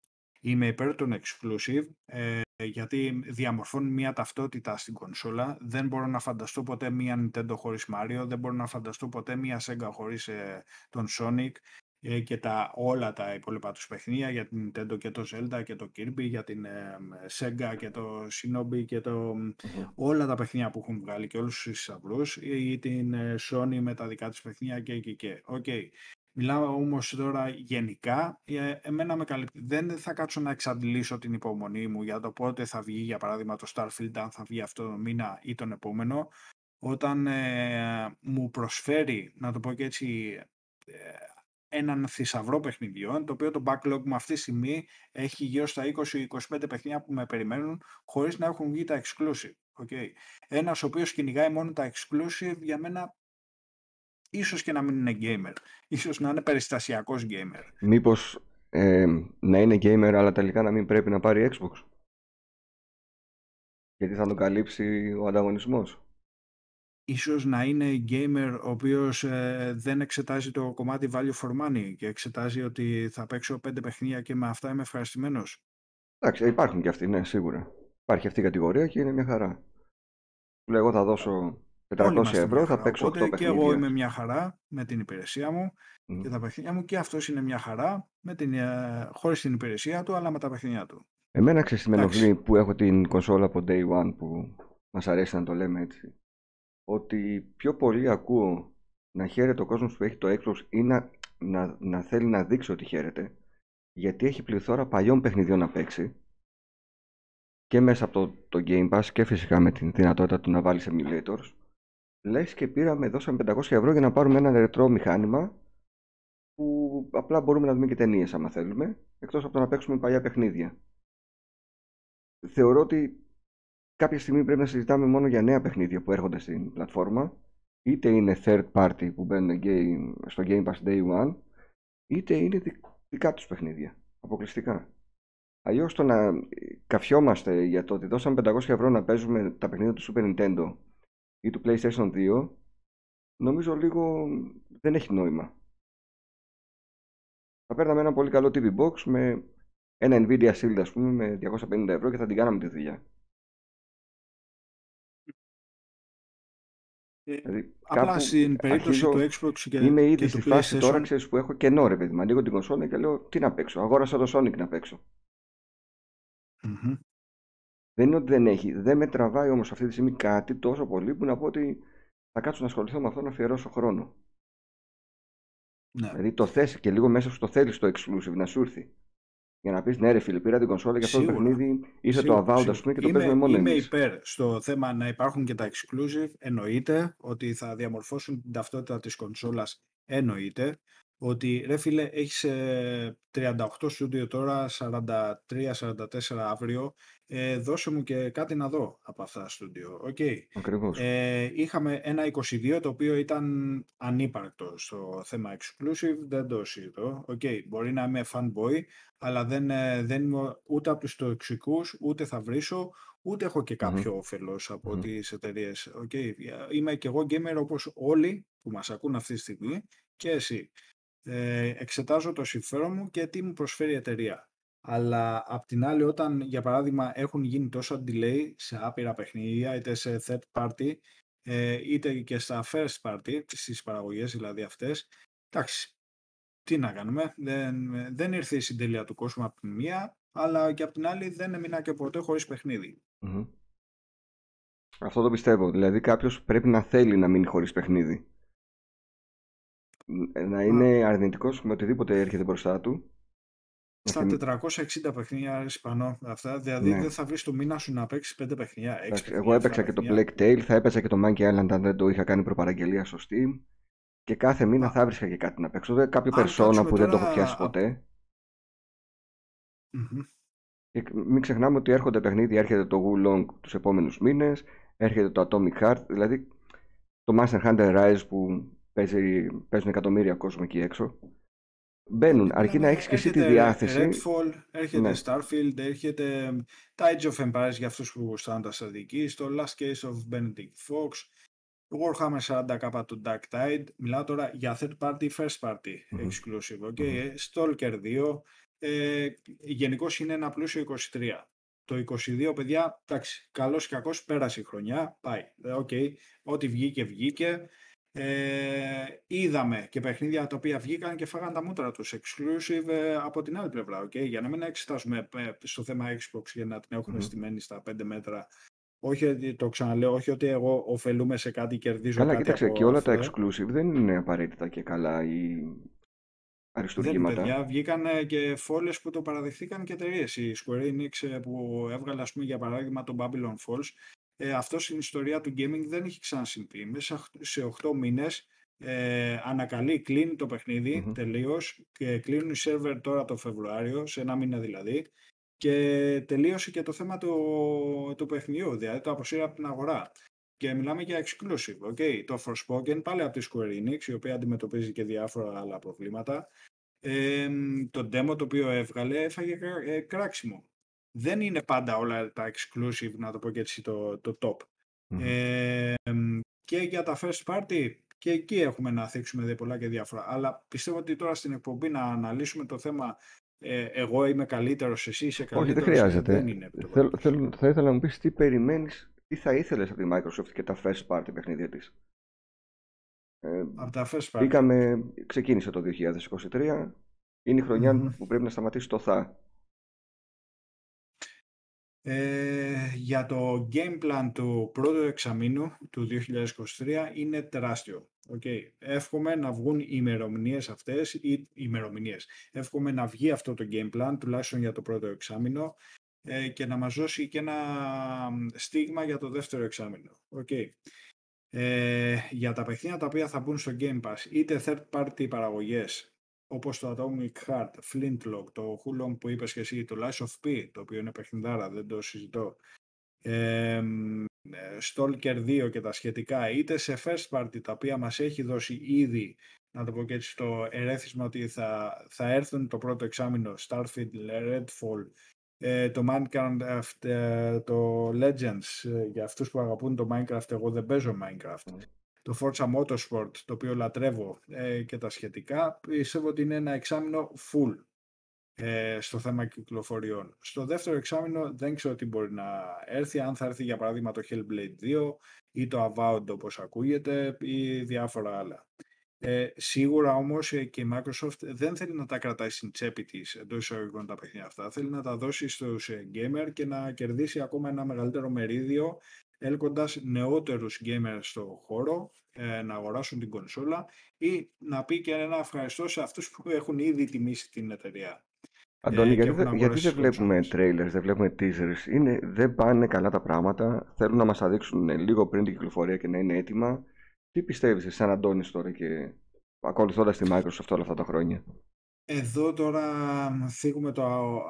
Speaker 2: Είμαι υπέρ των exclusive, ε, γιατί διαμορφώνουν μια ταυτότητα στην κονσόλα. Δεν μπορώ να φανταστώ ποτέ μια Nintendo χωρίς Mario, δεν μπορώ να φανταστώ ποτέ μια Sega χωρίς ε, τον Sonic, ε, και τα, όλα τα υπόλοιπα τους παιχνίδια για την Nintendo και το Zelda και το Kirby, για την ε, Sega και το Shinobi και το, όλα τα παιχνίδια που έχουν βγάλει και όλους τους εισαυρούς ή την ε, Sony με τα δικά της παιχνίδια και εκεί και. Okay. Μιλάω όμως τώρα γενικά, ε, εμένα με καλύπτει. Δεν θα κάτσω να εξαντλήσω την υπομονή μου για το πότε θα βγει, για παράδειγμα, το Starfield, αν θα βγει αυτό το μήνα ή τον επόμενο, όταν ε, μου προσφέρει, να το πω και έτσι, έναν θησαυρό παιχνιδιών, το οποίο το backlog μου αυτή τη στιγμή έχει γύρω στα 20-25 παιχνίδια που με περιμένουν, χωρίς να έχουν βγει τα exclusive. Okay. Ένας ο οποίος κυνηγάει μόνο τα exclusive, για μένα ίσως και να μην είναι gamer. Ίσως να είναι περιστασιακός gamer.
Speaker 1: Μήπως ε, να είναι gamer, αλλά τελικά να μην πρέπει να πάρει Xbox; Γιατί θα τον καλύψει ο ανταγωνισμός
Speaker 2: ίσως να είναι gamer ο οποίος ε, δεν εξετάζει το κομμάτι value for money και εξετάζει ότι θα παίξω πέντε παιχνίδια και με αυτά είμαι ευχαριστημένος.
Speaker 1: Εντάξει, υπάρχουν και αυτοί, ναι, σίγουρα. Υπάρχει αυτή η κατηγορία και είναι μια χαρά. Λέω, εγώ θα δώσω 400 ευρώ, θα παίξω 8 παιχνίδια.
Speaker 2: Και εγώ είμαι μια χαρά με την υπηρεσία μου και τα παιχνίδια μου και αυτός είναι μια χαρά με την, ε, χωρίς την υπηρεσία του αλλά με τα παιχνίδια του.
Speaker 1: Εμένα ξέρεις που έχω την κονσόλα από day one που μας αρέσει να το λέμε έτσι ότι πιο πολύ ακούω να χαίρεται ο κόσμος που έχει το Xbox ή να, να, να θέλει να δείξει ότι χαίρεται γιατί έχει πληθώρα παλιών παιχνιδιών να παίξει και μέσα από το, το Game Pass και φυσικά με την δυνατότητα του να βάλεις emulators λες και πήραμε, δώσαμε 500 ευρώ για να πάρουμε ένα ρετρό μηχάνημα που απλά μπορούμε να δούμε και ταινίες άμα θέλουμε εκτός από το να παίξουμε παλιά παιχνίδια. Θεωρώ ότι κάποια στιγμή πρέπει να συζητάμε μόνο για νέα παιχνίδια που έρχονται στην πλατφόρμα είτε είναι third party που μπαίνουν game, στο Game Pass Day One είτε είναι δικά τους παιχνίδια, αποκλειστικά. Αλλιώς το να καφιόμαστε για το ότι δώσαμε 500 ευρώ να παίζουμε τα παιχνίδια του Super Nintendo ή του PlayStation 2 νομίζω λίγο δεν έχει νόημα. Θα παίρναμε ένα πολύ καλό TV Box με ένα Nvidia Shield ας πούμε με 250 ευρώ και θα την κάναμε τη δουλειά.
Speaker 2: Δηλαδή, Απλά στην περίπτωση του Xbox και,
Speaker 1: Είμαι ήδη στη φάση τώρα ξέρεις, που έχω κενό ρε παιδί μου. Ανοίγω την κονσόλα και λέω τι να παίξω. Αγόρασα το Sonic να παίξω. Δεν είναι ότι δεν έχει. Δεν με τραβάει όμως αυτή τη στιγμή κάτι τόσο πολύ που να πω ότι θα κάτσω να ασχοληθώ με αυτό να αφιερώσω χρόνο. Ναι. Δηλαδή το θες και λίγο μέσα σου το θέλεις το exclusive να σου έρθει. Για να πεις ναι, ρε φίλε, πήρα την κονσόλα και αυτό το παιχνίδι είσαι το Avowed, ας πούμε, και το παίζουμε μόνο
Speaker 2: Είμαι υπέρ στο θέμα να υπάρχουν και τα exclusive. Εννοείται ότι θα διαμορφώσουν την ταυτότητα της κονσόλας. Εννοείται. Ότι ρε φίλε έχεις 38 στούντιο τώρα, 43-44 αύριο, ε, δώσε μου και κάτι να δω από αυτά τα στούντιο. Okay.
Speaker 1: Ακριβώς.
Speaker 2: Ε, είχαμε ένα 22 το οποίο ήταν ανύπαρκτο στο θέμα exclusive, δεν το συζητώ. Okay. Μπορεί να είμαι fanboy, αλλά δεν, ε, δεν είμαι ούτε από τους τοξικούς, ούτε θα βρίσω, ούτε έχω και κάποιο mm-hmm. όφελος από mm-hmm. τις εταιρείες. Okay. Είμαι και εγώ gamer όπως όλοι που μας ακούν αυτή τη στιγμή και εσύ. Ε, εξετάζω το συμφέρον μου και τι μου προσφέρει η εταιρεία. Αλλά απ' την άλλη, όταν για παράδειγμα έχουν γίνει τόσο delay σε άπειρα παιχνίδια, είτε σε third party, ε, είτε και στα first party, στις παραγωγές δηλαδή αυτές, εντάξει, τι να κάνουμε, δεν, δεν ήρθε η συντελεία του κόσμου από την μία, αλλά και απ' την άλλη δεν έμεινα και ποτέ χωρίς παιχνίδι.
Speaker 1: Αυτό το πιστεύω. Δηλαδή κάποιος πρέπει να θέλει να μείνει χωρίς παιχνίδι. Να είναι αρνητικός με οτιδήποτε έρχεται μπροστά του
Speaker 2: στα 460 παιχνίδια Ισπανό αυτά, δηλαδή ναι. δεν θα βρεις το μήνα σου να παίξεις 5 παιχνίδια.
Speaker 1: εγώ έπαιξα και το Black Tail, θα έπαιζα και το Monkey Island αν δεν το είχα κάνει προπαραγγελία στο Steam. Και κάθε μήνα θα έβρισκα και κάτι να παίξω. Δεν κάποιο περσόνα που δεν το έχω πιάσει ποτέ. Και μην ξεχνάμε ότι έρχονται παιχνίδια, έρχεται το Wulong τους επόμενους μήνες, έρχεται το Atomic Heart, δηλαδή το Master Hunter Rise που παίζει, παίζουν εκατομμύρια κόσμο εκεί έξω. Μπαίνουν, αρκεί να έχεις και εσύ τη διάθεση.
Speaker 2: Redfall, έρχεται ναι. Starfield, έρχεται τα Age of Empires για αυτούς που γουστάνε τα στρατηγική, το Last Case of Benedict Fox, το Warhammer 40k του Dark Tide. Μιλάω τώρα για third party, first party exclusive. Okay? Stalker 2. Ε, Γενικώς είναι ένα πλούσιο 23. Το 22, παιδιά, εντάξει, καλός ή κακός, πέρασε η χρονιά, πάει. Okay. Ό,τι βγήκε, βγήκε. Ε, είδαμε και παιχνίδια τα οποία βγήκαν και φάγαν τα μούτρα τους exclusive ε, από την άλλη πλευρά, okay? για να μην εξετάσουμε ε, στο θέμα Xbox για να την έχουν mm. στημένη στα 5 μέτρα. Όχι, το ξαναλέω, όχι ότι εγώ ωφελούμε σε κάτι, κερδίζω
Speaker 1: καλά,
Speaker 2: κάτι
Speaker 1: κοίταξε, και όλα τα exclusive δεν είναι απαραίτητα και καλά ή αριστουργήματα.
Speaker 2: Δεν, παιδιά, βγήκαν και φόλες που το παραδεχθήκαν και εταιρείες. Η Square Enix που έβγαλε, ας πούμε, για παράδειγμα, το Babylon Falls, ε, αυτό στην ιστορία του gaming δεν έχει ξανασυμβεί. Μέσα σε 8 μήνες ε, ανακαλεί, κλείνει το παιχνίδι mm τελείως και κλείνουν οι σερβερ τώρα το Φεβρουάριο, σε ένα μήνα δηλαδή και τελείωσε και το θέμα του, του παιχνιδιού, δηλαδή το αποσύρει από την αγορά. Και μιλάμε για exclusive, okay. Το Forspoken πάλι από τη Square Enix, η οποία αντιμετωπίζει και διάφορα άλλα προβλήματα. Ε, το demo το οποίο έβγαλε έφαγε ε, κράξιμο δεν είναι πάντα όλα τα exclusive, να το πω και έτσι, το, το top. Ε, και για τα first party, και εκεί έχουμε να θίξουμε δε πολλά και διάφορα. Αλλά πιστεύω ότι τώρα στην εκπομπή να αναλύσουμε το θέμα ε, εγώ είμαι καλύτερος, εσύ είσαι καλύτερος.
Speaker 1: Όχι, δεν χρειάζεται. Δεν είναι Θέλ, θέλ, θα ήθελα να μου πεις τι περιμένεις, τι θα ήθελες από τη Microsoft και τα first party παιχνίδια της.
Speaker 2: Ε, από τα first party.
Speaker 1: Πήγαμε, ξεκίνησε το 2023, είναι η χρονια που πρέπει να σταματήσει το θα.
Speaker 2: Ε, για το game plan του πρώτου εξαμήνου του 2023 είναι τεράστιο. Okay. Εύχομαι να βγουν οι ημερομηνίες αυτές ή ημερομηνίες. Εύχομαι να βγει αυτό το game plan τουλάχιστον για το πρώτο εξάμηνο ε, και να μας δώσει και ένα στίγμα για το δεύτερο εξάμηνο. Okay. Ε, για τα παιχνίδια τα οποία θα μπουν στο Game Pass, είτε third party παραγωγές όπως το Atomic Heart, Flintlock, το Hulong που είπες και εσύ, το Lies of P, το οποίο είναι παιχνιδάρα, δεν το συζητώ, ε, Stalker 2 και τα σχετικά, είτε σε first party, τα οποία μας έχει δώσει ήδη, να το πω και έτσι, το ερέθισμα ότι θα, θα έρθουν το πρώτο εξάμεινο, Starfield, Redfall, ε, το Minecraft, ε, το Legends, ε, για αυτούς που αγαπούν το Minecraft, εγώ δεν παίζω Minecraft το Forza Motorsport, το οποίο λατρεύω ε, και τα σχετικά, πιστεύω ότι είναι ένα εξάμεινο full ε, στο θέμα κυκλοφοριών. Στο δεύτερο εξάμεινο δεν ξέρω τι μπορεί να έρθει, αν θα έρθει για παράδειγμα το Hellblade 2 ή το Avowed όπως ακούγεται ή διάφορα άλλα. Ε, σίγουρα όμως ε, και η Microsoft δεν θέλει να τα κρατάει στην τσέπη της εντός εισαγωγικών τα παιχνίδια αυτά. Θέλει να τα δώσει στους ε, gamer και να κερδίσει ακόμα ένα μεγαλύτερο μερίδιο έλκοντας νεότερους gamers στο χώρο ε, να αγοράσουν την κονσόλα ή να πει και ένα ευχαριστώ σε αυτούς που έχουν ήδη τιμήσει την εταιρεία.
Speaker 1: Αντώνη, ε, γιατί, γιατί δεν βλέπουμε trailers, δεν βλέπουμε teasers, είναι, δεν πάνε καλά τα πράγματα, θέλουν να μας τα δείξουν λίγο πριν την κυκλοφορία και να είναι έτοιμα. Τι πιστεύεις σαν Αντώνης τώρα και ακολουθώντας τη Microsoft όλα αυτά τα χρόνια;
Speaker 2: Εδώ τώρα θίγουμε το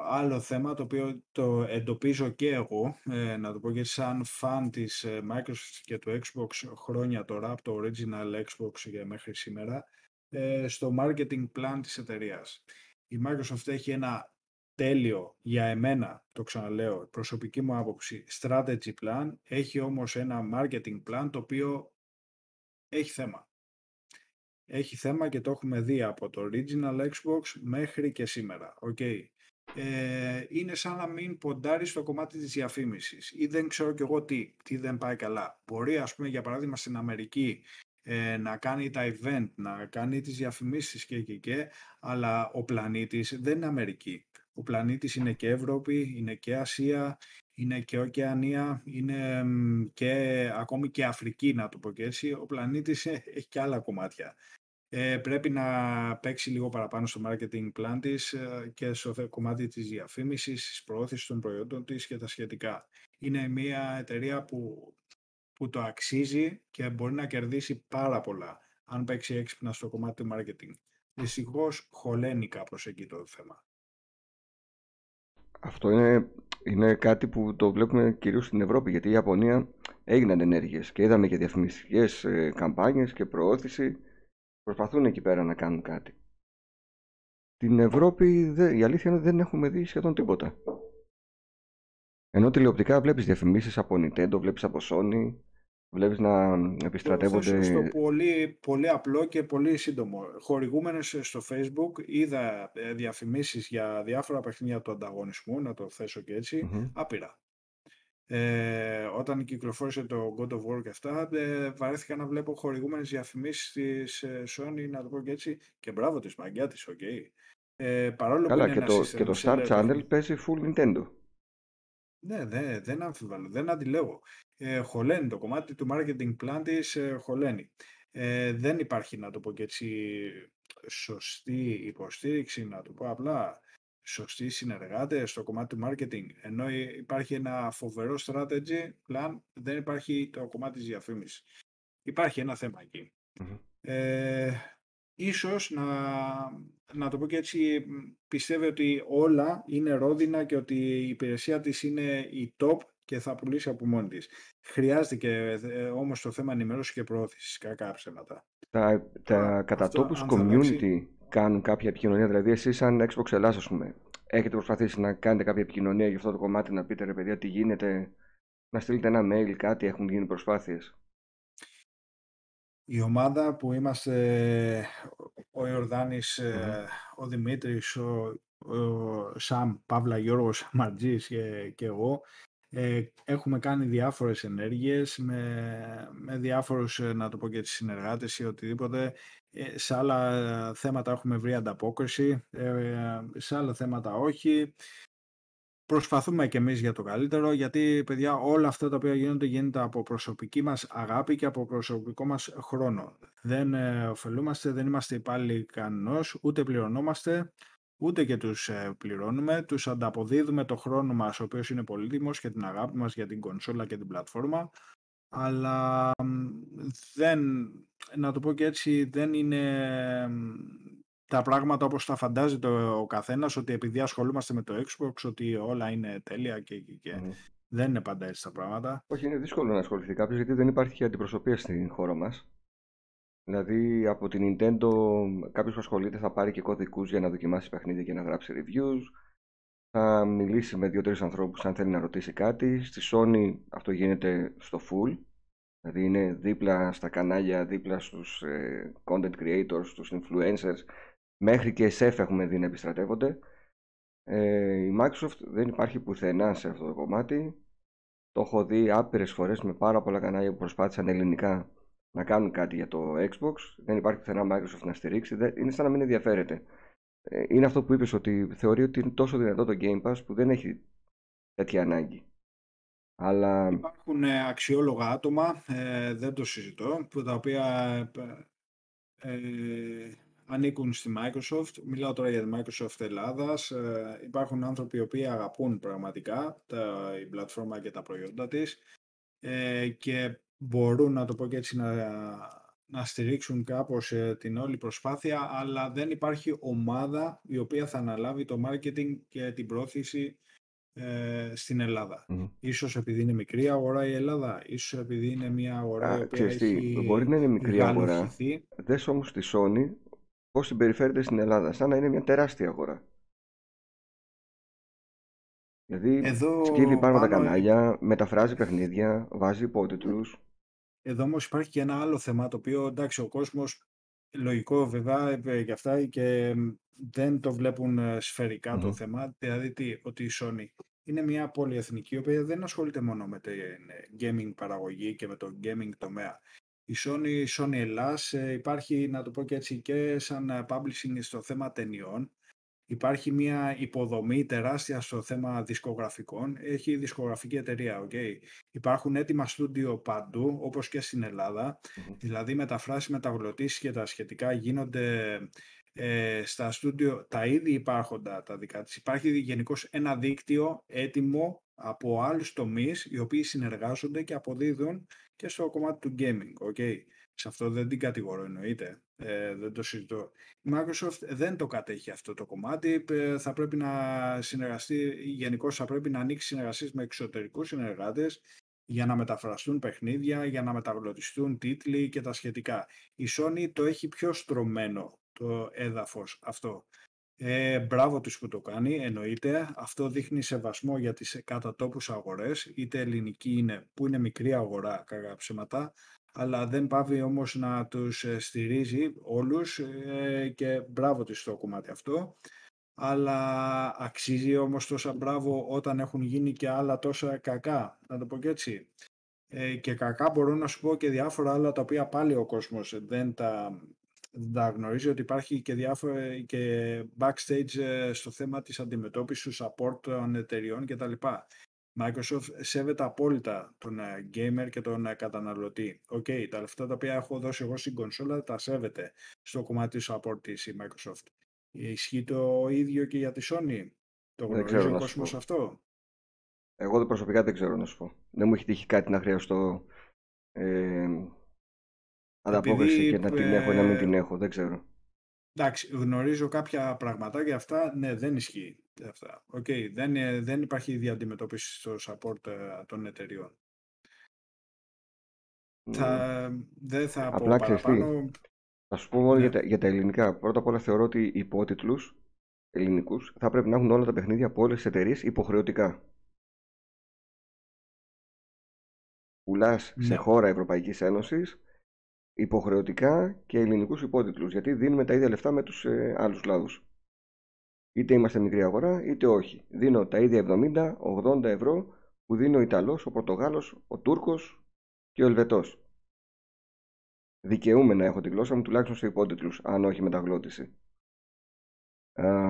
Speaker 2: άλλο θέμα το οποίο το εντοπίζω και εγώ, ε, να το πω και σαν φαν της ε, Microsoft και του Xbox χρόνια τώρα, από το original Xbox για μέχρι σήμερα, ε, στο marketing plan της εταιρείας. Η Microsoft έχει ένα τέλειο για εμένα, το ξαναλέω, προσωπική μου άποψη, strategy plan, έχει όμως ένα marketing plan το οποίο έχει θέμα. Έχει θέμα και το έχουμε δει από το original Xbox μέχρι και σήμερα. Okay. Ε, είναι σαν να μην ποντάρει στο κομμάτι της διαφήμισης ή δεν ξέρω κι εγώ τι, τι δεν πάει καλά. Μπορεί ας πούμε για παράδειγμα στην Αμερική ε, να κάνει τα event, να κάνει τις διαφημίσεις και και και, αλλά ο πλανήτης δεν είναι Αμερική. Ο πλανήτης είναι και Ευρώπη, είναι και Ασία, είναι και Οκεανία, είναι και ακόμη και Αφρική να το πω και έτσι. Ο πλανήτης ε, έχει και άλλα κομμάτια. Ε, πρέπει να παίξει λίγο παραπάνω στο marketing plan της ε, και στο κομμάτι της διαφήμισης, της προώθησης των προϊόντων της και τα σχετικά. Είναι μια εταιρεία που, που το αξίζει και μπορεί να κερδίσει πάρα πολλά αν παίξει έξυπνα στο κομμάτι του marketing. Δυστυχώς χωλαίνει κάπως εκεί το θέμα.
Speaker 1: Αυτό είναι, είναι κάτι που το βλέπουμε κυρίως στην Ευρώπη, γιατί η Ιαπωνία έγιναν ενέργειες και είδαμε και διαφημιστικές ε, καμπάνιες και προώθηση. Προσπαθούν εκεί πέρα να κάνουν κάτι. Την Ευρώπη η αλήθεια είναι ότι δεν έχουμε δει σχεδόν τίποτα. Ενώ τηλεοπτικά βλέπεις διαφημίσεις από Nintendo, βλέπεις από Sony, Βλέπεις να επιστρατεύονται...
Speaker 2: Στο πολύ, πολύ απλό και πολύ σύντομο. Χορηγούμενες στο Facebook είδα ε, διαφημίσεις για διάφορα παιχνίδια του ανταγωνισμού, να το θέσω και έτσι, άπειρα. Ε, όταν κυκλοφόρησε το God of War και αυτά, ε, βαρέθηκα να βλέπω χορηγούμενες διαφημίσεις της ε, Sony, να το πω και έτσι, και μπράβο της, μαγκιά της, ok. Okay. Ε, παρόλο
Speaker 1: Καλά,
Speaker 2: που
Speaker 1: και, το, και το Star Channel παίζει full Nintendo.
Speaker 2: Ναι, ναι, δεν αμφιβάλλω, δεν αντιλέγω. Ε, χωλαίνει το κομμάτι του marketing plan της, ε, χωλαίνει. Ε, δεν υπάρχει, να το πω και έτσι, σωστή υποστήριξη, να το πω απλά, σωστοί συνεργάτες στο κομμάτι του marketing. Ενώ υπάρχει ένα φοβερό strategy plan, δεν υπάρχει το κομμάτι της διαφήμισης. Υπάρχει ένα θέμα Ε, ίσως να, να το πω και έτσι πιστεύει ότι όλα είναι ρόδινα και ότι η υπηρεσία της είναι η top και θα πουλήσει από μόνη της. Χρειάζεται και ε, όμως το θέμα ενημέρωσης και προώθησης, κακά ψέματα.
Speaker 1: Τα, τα κατά τόπους community κάνουν κάποια επικοινωνία, δηλαδή εσείς σαν Xbox Ελλάς ας πούμε, έχετε προσπαθήσει να κάνετε κάποια επικοινωνία για αυτό το κομμάτι, να πείτε ρε παιδιά τι γίνεται, να στείλετε ένα mail, κάτι, έχουν γίνει προσπάθειες;
Speaker 2: Η ομάδα που είμαστε ο Ιορδάνης, ε, ο Δημήτρης, ο, ο Σαμ, Παύλα, Γιώργος Μαρτζής και, και εγώ ε, έχουμε κάνει διάφορες ενέργειες με, με διάφορους, ε, να το πω και τις συνεργάτες ή οτιδήποτε. σε άλλα θέματα έχουμε βρει ανταπόκριση, σε άλλα θέματα όχι προσπαθούμε και εμείς για το καλύτερο, γιατί παιδιά όλα αυτά τα οποία γίνονται γίνεται από προσωπική μας αγάπη και από προσωπικό μας χρόνο. Δεν ε, ωφελούμαστε, δεν είμαστε υπάλληλοι κανένας, ούτε πληρωνόμαστε, ούτε και τους ε, πληρώνουμε. Τους ανταποδίδουμε το χρόνο μας, ο οποίος είναι πολύτιμος και την αγάπη μας για την κονσόλα και την πλατφόρμα. Αλλά δεν, να το πω και έτσι, δεν είναι τα πράγματα όπως τα φαντάζεται ο καθένας, ότι επειδή ασχολούμαστε με το Xbox, ότι όλα είναι τέλεια και, και, δεν είναι πάντα έτσι τα πράγματα.
Speaker 1: Όχι, είναι δύσκολο να ασχοληθεί κάποιος γιατί δεν υπάρχει αντιπροσωπεία στην χώρα μας. Δηλαδή από την Nintendo κάποιος που ασχολείται θα πάρει και κωδικούς για να δοκιμάσει παιχνίδια και να γράψει reviews. Θα μιλήσει με δύο-τρεις ανθρώπους αν θέλει να ρωτήσει κάτι. Στη Sony αυτό γίνεται στο full. Δηλαδή είναι δίπλα στα κανάλια, δίπλα στους ε, content creators, στους influencers Μέχρι και ΣΕΦ έχουμε δει να επιστρατεύονται. Ε, η Microsoft δεν υπάρχει πουθενά σε αυτό το κομμάτι. Το έχω δει άπειρες φορές με πάρα πολλά κανάλια που προσπάθησαν ελληνικά να κάνουν κάτι για το Xbox. Δεν υπάρχει πουθενά Microsoft να στηρίξει. Είναι σαν να μην ενδιαφέρεται. Ε, είναι αυτό που είπες ότι θεωρεί ότι είναι τόσο δυνατό το Game Pass που δεν έχει τέτοια ανάγκη. Αλλά...
Speaker 2: Υπάρχουν ε, αξιόλογα άτομα, ε, δεν το συζητώ, που τα οποία ε, ε ανήκουν στη Microsoft. Μιλάω τώρα για τη Microsoft Ελλάδας. Ε, υπάρχουν άνθρωποι οι οποίοι αγαπούν πραγματικά τα, η πλατφόρμα και τα προϊόντα της ε, και μπορούν, να το πω και έτσι, να, να στηρίξουν κάπως ε, την όλη προσπάθεια, αλλά δεν υπάρχει ομάδα η οποία θα αναλάβει το marketing και την πρόθεση ε, στην Ελλάδα. Mm. Ίσως επειδή είναι μικρή αγορά η Ελλάδα, ίσως επειδή είναι μια αγορά η οποία έχει
Speaker 1: Μπορεί να είναι μικρή αγορά. Δες όμως τη Sony πώς συμπεριφέρεται στην Ελλάδα, σαν να είναι μια τεράστια αγορά. Δηλαδή Εδώ, σκύβει πάνω, τα κανάλια, μεταφράζει παιχνίδια, βάζει υπότιτλους.
Speaker 2: Εδώ όμως υπάρχει και ένα άλλο θέμα το οποίο εντάξει ο κόσμος λογικό βέβαια ε, για αυτά και δεν το βλέπουν ε, σφαιρικά το θέμα. Δηλαδή τι, ότι η Sony είναι μια πολυεθνική η οποία δεν ασχολείται μόνο με την ε, gaming παραγωγή και με το gaming τομέα. Η Sony, η Sony Ελλάς υπάρχει να το πω και έτσι και σαν publishing στο θέμα ταινιών Υπάρχει μια υποδομή τεράστια στο θέμα δισκογραφικών. Έχει δισκογραφική εταιρεία, okay. Υπάρχουν έτοιμα στούντιο παντού, όπως και στην Ελλάδα. Δηλαδή μεταφράσεις, μεταγλωτήσεις και τα σχετικά γίνονται ε, στα στούντιο τα ήδη υπάρχοντα τα δικά της. Υπάρχει γενικώς ένα δίκτυο έτοιμο από άλλους τομείς οι οποίοι συνεργάζονται και αποδίδουν και στο κομμάτι του gaming. Okay. Σε αυτό δεν την κατηγορώ εννοείται. Ε, δεν το συζητώ. Η Microsoft δεν το κατέχει αυτό το κομμάτι. Ε, θα πρέπει να συνεργαστεί, γενικώς θα πρέπει να ανοίξει συνεργασίες με εξωτερικούς συνεργάτες για να μεταφραστούν παιχνίδια, για να μεταγλωτιστούν τίτλοι και τα σχετικά. Η Sony το έχει πιο στρωμένο το έδαφος αυτό. Ε, μπράβο τους που το κάνει, εννοείται. Αυτό δείχνει σεβασμό για τις κατατόπους αγορές, είτε ελληνική είναι, που είναι μικρή αγορά, κακά ψέματα, αλλά δεν πάβει όμως να τους ε, στηρίζει όλους ε, και μπράβο της στο κομμάτι αυτό. Αλλά αξίζει όμως τόσα μπράβο όταν έχουν γίνει και άλλα τόσα κακά, να το πω και έτσι. Ε, και κακά μπορώ να σου πω και διάφορα άλλα τα οποία πάλι ο κόσμος δεν τα, δεν τα γνωρίζει ότι υπάρχει και, διάφορα, και backstage στο θέμα της αντιμετώπισης του support των εταιριών κτλ. Microsoft σέβεται απόλυτα τον ε, gamer και τον ε, καταναλωτή. Ok, okay, τα λεφτά τα οποία έχω δώσει εγώ στην κονσόλα τα σέβεται στο κομμάτι του support της η Microsoft. Ισχύει το ίδιο και για τη Sony; Το γνωρίζει ο κόσμος αυτό;
Speaker 1: Εγώ προσωπικά δεν ξέρω να σου πω. Δεν μου έχει τύχει κάτι να χρειαστώ ε, ανταπόκριση και να την έχω ή να μην την έχω. Δεν ξέρω.
Speaker 2: Εντάξει, γνωρίζω κάποια πραγματάκια αυτά. Ναι, δεν ισχύει αυτά. Okay, δεν, ε, δεν υπάρχει ίδια αντιμετώπιση στο support ε, των εταιριών. Θα, δεν θα πω παραπάνω.
Speaker 1: Θα σου πω μόνο για, ναι. τα, για τα ελληνικά. Πρώτα απ' όλα θεωρώ ότι οι υπότιτλους ελληνικούς θα πρέπει να έχουν όλα τα παιχνίδια από όλες τις εταιρείες υποχρεωτικά. Πουλάς σε ναι. χώρα Ευρωπαϊκής Ένωσης υποχρεωτικά και ελληνικούς υπότιτλους γιατί δίνουμε τα ίδια λεφτά με τους ε, άλλους κλάδους. Είτε είμαστε μικρή αγορά, είτε όχι. Δίνω τα ίδια 70-80 ευρώ που δίνει ο Ιταλός, ο Πορτογάλος, ο Τούρκος και ο Ελβετός. Δικαιούμαι να έχω τη γλώσσα μου τουλάχιστον σε υπότιτλους, αν όχι μεταγλώτηση.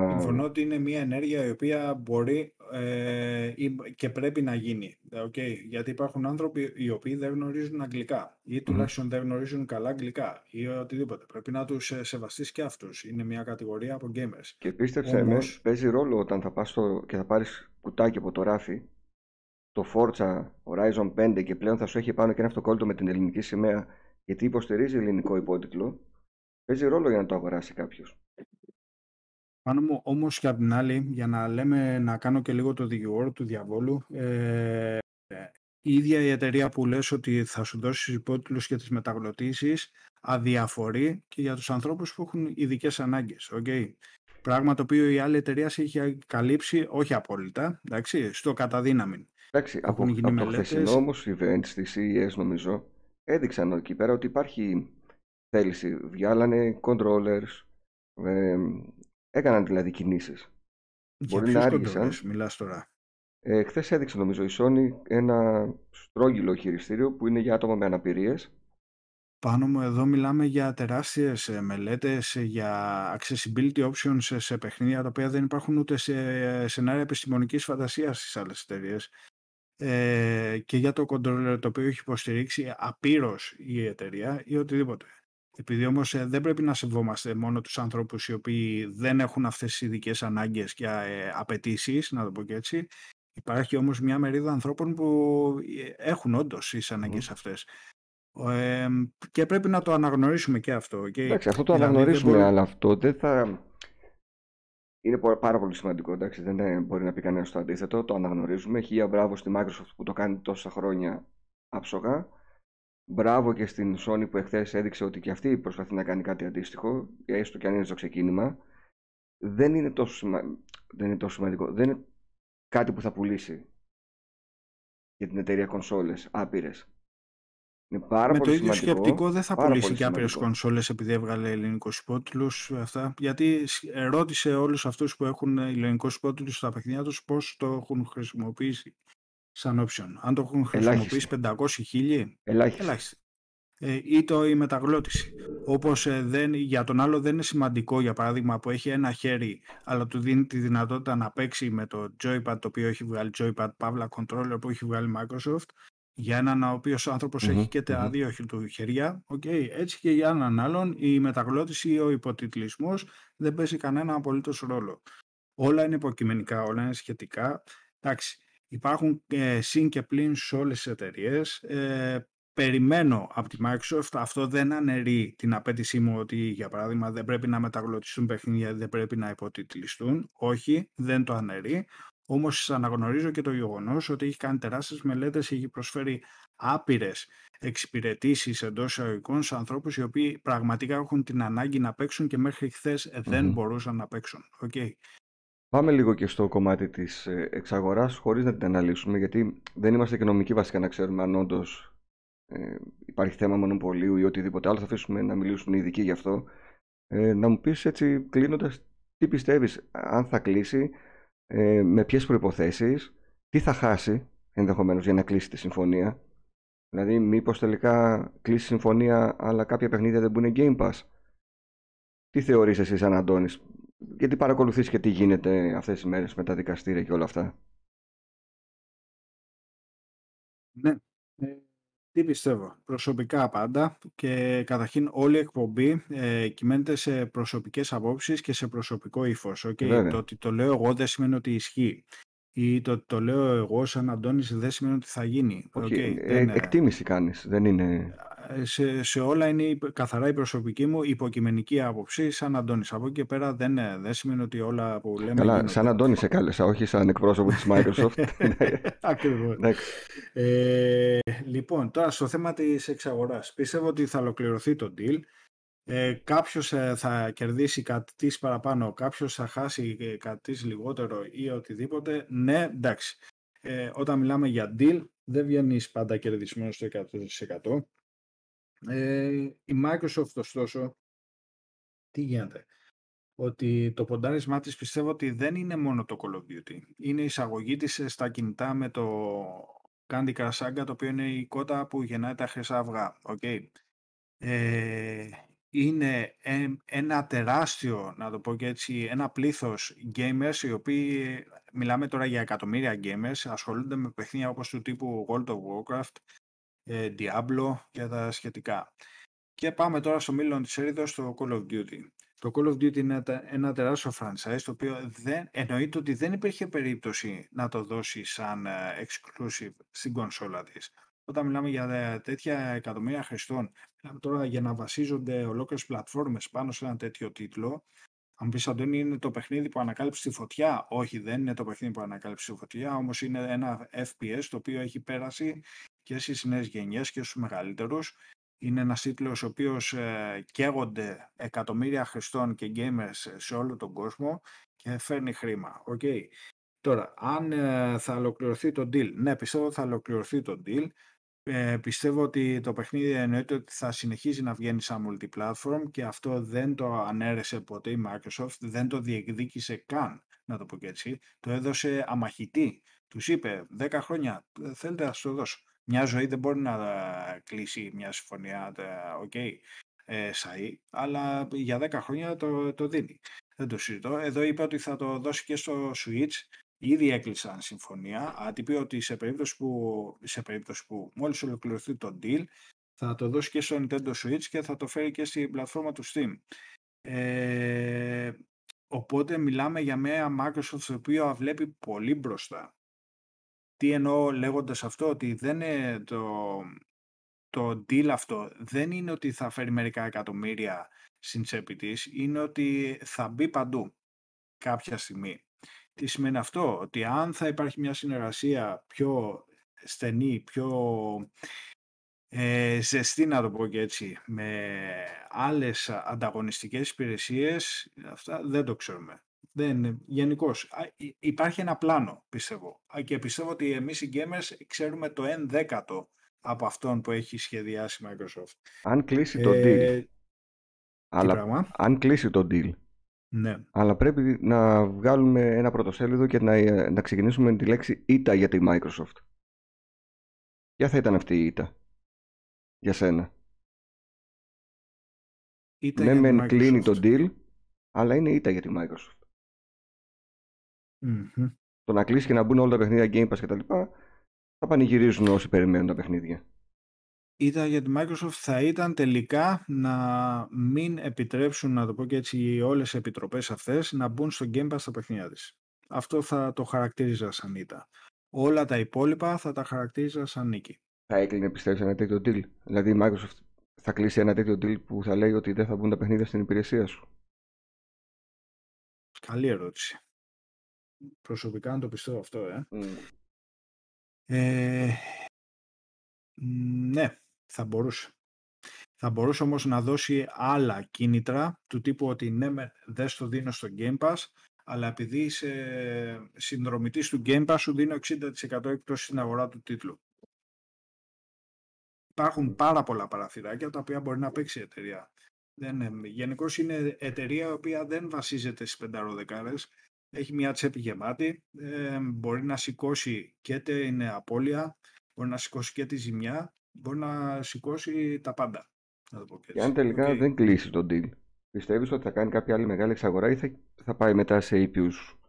Speaker 2: Συμφωνώ ότι είναι μια ενέργεια η οποία μπορεί ε, και πρέπει να γίνει. Okay. Γιατί υπάρχουν άνθρωποι οι οποίοι δεν γνωρίζουν αγγλικά ή τουλάχιστον δεν γνωρίζουν καλά αγγλικά ή οτιδήποτε. Πρέπει να τους ε, σεβαστείς και αυτούς. Είναι μια κατηγορία από gamers.
Speaker 1: Και πίστεψε Όμως... με, παίζει ρόλο όταν θα πας στο... και θα πάρεις κουτάκι από το ράφι το Forza Horizon 5 και πλέον θα σου έχει πάνω και ένα αυτοκόλλητο με την ελληνική σημαία γιατί υποστηρίζει ελληνικό υπότιτλο. Παίζει ρόλο για να το αγοράσει κάποιος.
Speaker 2: Πάνω μου όμως και απ' την άλλη, για να λέμε να κάνω και λίγο το δικηγόρο του διαβόλου, ε, η ίδια η εταιρεία που λες ότι θα σου δώσει τους υπότιτλους και τις μεταγλωτήσεις αδιαφορεί και για τους ανθρώπους που έχουν ειδικές ανάγκες. Okay. Πράγμα το οποίο η άλλη εταιρεία σε έχει καλύψει, όχι απόλυτα, εντάξει, στο καταδύναμη.
Speaker 1: Εντάξει, από, από το χθεσινό όμως event στη CES νομίζω έδειξαν εκεί πέρα ότι υπάρχει θέληση. Βγάλανε controllers, ε, Έκαναν δηλαδή κινήσεις.
Speaker 2: Μπορεί να άργησαν. μιλάς τώρα.
Speaker 1: Ε, Χθες έδειξε νομίζω η Sony ένα στρόγγυλο χειριστήριο που είναι για άτομα με αναπηρίες.
Speaker 2: Πάνω μου εδώ μιλάμε για τεράστιες ε, μελέτες ε, για accessibility options σε παιχνίδια τα οποία δεν υπάρχουν ούτε σε σενάρια επιστημονικής φαντασίας στις άλλες εταιρείες. Ε, και για το controller το οποίο έχει υποστηρίξει απείρως η εταιρεία ή οτιδήποτε. Επειδή όμως ε, δεν πρέπει να σεβόμαστε μόνο τους ανθρώπους οι οποίοι δεν έχουν αυτές τις ειδικές ανάγκες και ε, απαιτήσεις, να το πω και έτσι, υπάρχει όμως μια μερίδα ανθρώπων που ε, έχουν όντως τις ανάγκες αυτές. και πρέπει να το αναγνωρίσουμε και αυτό.
Speaker 1: Okay? Εντάξει, αυτό το δηλαδή, αναγνωρίσουμε, αλλά αυτό δεν θα... Είναι πάρα πολύ σημαντικό, εντάξει, δεν μπορεί να πει κανένας το αντίθετο, το αναγνωρίζουμε. Χίλια μπράβο στη Microsoft που το κάνει τόσα χρόνια άψογα. Μπράβο και στην Sony που εχθές έδειξε ότι και αυτή προσπαθεί να κάνει κάτι αντίστοιχο, έστω και αν είναι στο ξεκίνημα. Δεν είναι τόσο, δεν είναι τόσο σημαντικό. Δεν είναι κάτι που θα πουλήσει για την εταιρεία κονσόλες άπειρες.
Speaker 2: Είναι πάρα με πολύ το ίδιο σκεπτικό δεν θα πουλήσει και άπειρες κονσόλες επειδή έβγαλε ελληνικού υπότιτλου. Γιατί ρώτησε όλους αυτούς που έχουν ελληνικού υπότιτλου στα παιχνίδια τους πώς το έχουν χρησιμοποιήσει σαν option. Αν το έχουν χρησιμοποιήσει 500 ελάχιστη. Ε, ή το η μεταγλώτηση. Όπως ε, δεν, για τον άλλο δεν είναι σημαντικό, για παράδειγμα, που έχει ένα χέρι, αλλά του δίνει τη δυνατότητα να παίξει με το joypad το οποίο έχει βγάλει joypad, παύλα controller που έχει βγάλει Microsoft, για έναν ο οποίος έχει και τα δύο του χέρια, okay. έτσι και για έναν άλλον η μεταγλώτηση ή ο υποτιτλισμός δεν παίζει κανένα απολύτως ρόλο. Όλα είναι υποκειμενικά, όλα είναι σχετικά. Εντάξει, υπάρχουν ε, συν και πλήν σε όλες τις εταιρείες. Ε, περιμένω από τη Microsoft, αυτό δεν αναιρεί την απέτησή μου ότι για παράδειγμα δεν πρέπει να μεταγλωτιστούν παιχνίδια, δεν πρέπει να υποτιτλιστούν. Όχι, δεν το αναιρεί. Όμως αναγνωρίζω και το γεγονός ότι έχει κάνει τεράστιες μελέτες, έχει προσφέρει άπειρες εξυπηρετήσεις εντός εισαγωγικών σε ανθρώπους οι οποίοι πραγματικά έχουν την ανάγκη να παίξουν και μέχρι χθες δεν μπορούσαν να παίξουν. Okay.
Speaker 1: Πάμε λίγο και στο κομμάτι της ε, εξαγοράς χωρίς να την αναλύσουμε γιατί δεν είμαστε και νομικοί βασικά να ξέρουμε αν όντως ε, υπάρχει θέμα μονοπωλίου ή οτιδήποτε άλλο. Θα αφήσουμε να μιλήσουν οι ειδικοί γι' αυτό. Ε, να μου πεις έτσι κλείνοντας τι πιστεύεις αν θα κλείσει ε, με ποιες προϋποθέσεις, τι θα χάσει ενδεχομένως για να κλείσει τη συμφωνία. Δηλαδή, μήπως τελικά κλείσει συμφωνία, αλλά κάποια παιχνίδια δεν μπουν Game Pass. Τι θεωρείς εσύ σαν Αντώνης, γιατί παρακολουθείς και τι γίνεται αυτές τις μέρες με τα δικαστήρια και όλα αυτά;
Speaker 2: Ναι, ε, τι πιστεύω. Προσωπικά πάντα και καταρχήν όλη η εκπομπή ε, κυμαίνεται σε προσωπικές απόψεις και σε προσωπικό ύφος. Okay? Το ότι το λέω εγώ δεν σημαίνει ότι ισχύει. Ή το ότι το λέω εγώ σαν Αντώνης δεν σημαίνει ότι θα γίνει.
Speaker 1: Okay. okay. Ε, εκτίμηση κάνεις, δεν είναι
Speaker 2: σε, σε όλα είναι καθαρά η προσωπική μου υποκειμενική άποψη σαν Αντώνης. Από εκεί και πέρα δεν, δεν σημαίνει ότι όλα που λέμε...
Speaker 1: Καλά, σαν Αντώνη σε κάλεσα, όχι σαν εκπρόσωπο της Microsoft.
Speaker 2: Ακριβώς. ε, λοιπόν, τώρα στο θέμα της εξαγοράς. Πιστεύω ότι θα ολοκληρωθεί το deal. Ε, κάποιος ε, θα κερδίσει κάτι της παραπάνω, κάποιος θα χάσει ε, κάτι της λιγότερο ή οτιδήποτε. Ναι, εντάξει. Ε, όταν μιλάμε για deal, δεν βγαίνεις πάντα κερδισμένος στο 100%. Ε, η Microsoft ωστόσο, τι γίνεται, ότι το ποντάρισμά της πιστεύω ότι δεν είναι μόνο το Call of Duty. Είναι η εισαγωγή της στα κινητά με το Candy Crush Saga, το οποίο είναι η κότα που γεννάει τα χρυσά αυγά. Okay. Ε, είναι ένα τεράστιο, να το πω και έτσι, ένα πλήθος gamers οι οποίοι, μιλάμε τώρα για εκατομμύρια gamers, ασχολούνται με παιχνίδια όπως του τύπου World of Warcraft, ε, Diablo και τα σχετικά. Και πάμε τώρα στο μήλον της έρηδος στο Call of Duty. Το Call of Duty είναι ένα τεράστιο franchise το οποίο δεν, εννοείται ότι δεν υπήρχε περίπτωση να το δώσει σαν ε, exclusive στην κονσόλα της. Όταν μιλάμε για ε, τέτοια εκατομμύρια χρηστών, μιλάμε τώρα για να βασίζονται ολόκληρες πλατφόρμες πάνω σε ένα τέτοιο τίτλο, αν πεις Αντώνη, είναι το παιχνίδι που ανακάλυψε τη φωτιά; Όχι, δεν είναι το παιχνίδι που ανακάλυψε τη φωτιά, όμως είναι ένα FPS το οποίο έχει πέρασει και στις νέες γενιές και στους μεγαλύτερους. Είναι ένας τίτλος ο οποίος ε, καίγονται εκατομμύρια χρηστών και gamers σε όλο τον κόσμο και φέρνει χρήμα. Okay. Τώρα, αν ε, θα ολοκληρωθεί το deal, ναι, πιστεύω θα ολοκληρωθεί το deal. Ε, πιστεύω ότι το παιχνίδι εννοείται ότι θα συνεχίζει να βγαίνει σαν multiplatform και αυτό δεν το ανέρεσε ποτέ η Microsoft, δεν το διεκδίκησε καν, να το πω και έτσι. Το έδωσε αμαχητή. Τους είπε 10 χρόνια, ε, θέλετε να το δώσω. Μια ζωή δεν μπορεί να κλείσει μια συμφωνία, ok, okay, εσαεί, αλλά για 10 χρόνια το, το δίνει. Δεν το συζητώ. Εδώ είπε ότι θα το δώσει και στο Switch Ήδη έκλεισαν συμφωνία. Άτυπη ότι σε περίπτωση που, σε περίπτωση που μόλις ολοκληρωθεί το deal θα το δώσει και στο Nintendo Switch και θα το φέρει και στην πλατφόρμα του Steam. Ε, οπότε μιλάμε για μια Microsoft η οποία βλέπει πολύ μπροστά. Τι εννοώ λέγοντας αυτό, ότι δεν είναι το, το deal αυτό δεν είναι ότι θα φέρει μερικά εκατομμύρια στην τσέπη της, είναι ότι θα μπει παντού κάποια στιγμή. Τι σημαίνει αυτό, ότι αν θα υπάρχει μια συνεργασία πιο στενή, πιο ε, ζεστή να το πω και έτσι, με άλλες ανταγωνιστικές υπηρεσίες, αυτά δεν το ξέρουμε. Δεν, γενικώς, υπάρχει ένα πλάνο, πιστεύω. Και πιστεύω ότι εμείς οι gamers ξέρουμε το 1 δέκατο από αυτόν που έχει σχεδιάσει η Microsoft.
Speaker 1: Αν κλείσει το ε, deal. Αλλά, αν κλείσει το deal.
Speaker 2: Ναι.
Speaker 1: Αλλά πρέπει να βγάλουμε ένα πρωτοσέλιδο και να, να ξεκινήσουμε με τη λέξη ΙΤΑ για τη Microsoft. Ποια θα ήταν αυτή η ΙΤΑ για σένα.
Speaker 2: Ήττα
Speaker 1: ναι, μεν κλείνει το deal, αλλά είναι ήττα για τη Microsoft.
Speaker 2: mm
Speaker 1: Το να κλείσει και να μπουν όλα τα παιχνίδια Game Pass κτλ. θα πανηγυρίζουν όσοι περιμένουν τα παιχνίδια.
Speaker 2: Ήττα για τη Microsoft θα ήταν τελικά να μην επιτρέψουν, να το πω και έτσι, όλες οι επιτροπές αυτές να μπουν στο Game Pass τα παιχνίδια της. Αυτό θα το χαρακτήριζα σαν ήττα. Όλα τα υπόλοιπα θα τα χαρακτήριζα σαν νίκη
Speaker 1: θα έκλεινε πιστεύεις ένα τέτοιο deal; Δηλαδή η Microsoft θα κλείσει ένα τέτοιο deal που θα λέει ότι δεν θα μπουν τα παιχνίδια στην υπηρεσία σου;
Speaker 2: Καλή ερώτηση. Προσωπικά να το πιστεύω αυτό, ε. ε ναι, θα μπορούσε. Θα μπορούσε όμως να δώσει άλλα κίνητρα του τύπου ότι ναι, δεν στο δίνω στο Game Pass, αλλά επειδή είσαι συνδρομητής του Game Pass σου δίνω 60% έκπτωση στην αγορά του τίτλου. Υπάρχουν πάρα πολλά παραθυράκια τα οποία μπορεί να παίξει η εταιρεία. Γενικώς είναι εταιρεία η οποία δεν βασίζεται στις πενταροδεκάρες. Έχει μια τσέπη γεμάτη, ε, μπορεί να σηκώσει και την απώλεια, μπορεί να σηκώσει και τη ζημιά, μπορεί να σηκώσει τα πάντα. Να το
Speaker 1: και, αν τελικά δεν κλείσει το deal, πιστεύεις ότι θα κάνει κάποια άλλη μεγάλη εξαγορά ή θα, θα πάει μετά σε ήπιους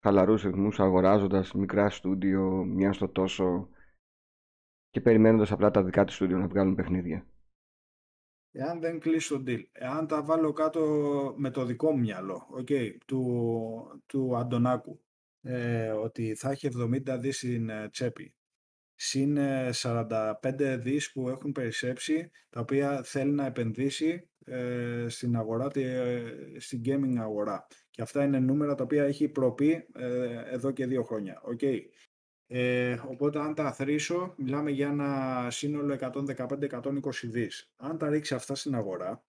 Speaker 1: χαλαρούς ρυθμούς αγοράζοντας μικρά στούντιο, μιας στο τόσο και περιμένοντας απλά τα δικά του στούντιο να βγάλουν παιχνίδια;
Speaker 2: Εάν δεν κλείσει το deal, εάν τα βάλω κάτω με το δικό μου μυαλό, okay, του, του Αντωνάκου, ε, ότι θα έχει 70 δις στην ε, τσέπη, συν 45 ε, δις που έχουν περισσέψει, τα οποία θέλει να επενδύσει ε, στην αγορά, στην gaming αγορά. Και αυτά είναι νούμερα τα οποία έχει προπεί εδώ και δύο χρόνια. Okay. Ε, οπότε αν τα αθροίσω, μιλάμε για ένα σύνολο 115-120 δις. Αν τα ρίξει αυτά στην αγορά,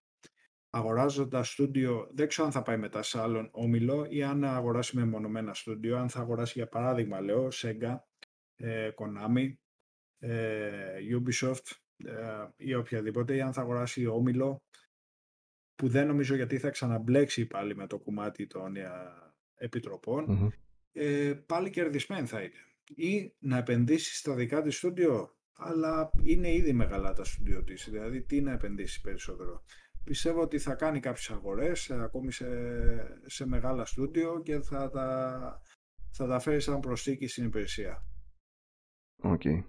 Speaker 2: αγοράζοντας στούντιο, δεν ξέρω αν θα πάει μετά σε άλλον όμιλο ή αν αγοράσει με μονομένα στούντιο, αν θα αγοράσει για παράδειγμα, λέω, Sega, ε, Konami, ε, Ubisoft ε, ή οποιαδήποτε, ή αν θα αγοράσει όμιλο, που δεν νομίζω γιατί θα ξαναμπλέξει πάλι με το κομμάτι των ε, επιτροπων ε, πάλι κερδισμένη θα είναι ή να επενδύσει στα δικά της στούντιο, αλλά είναι ήδη μεγάλα τα στούντιο της, δηλαδή τι να επενδύσει περισσότερο. Πιστεύω ότι θα κάνει κάποιες αγορές, ε, ακόμη σε, σε μεγάλα στούντιο και θα τα, θα τα φέρει σαν προσθήκη στην υπηρεσία.
Speaker 1: Ok. Okay.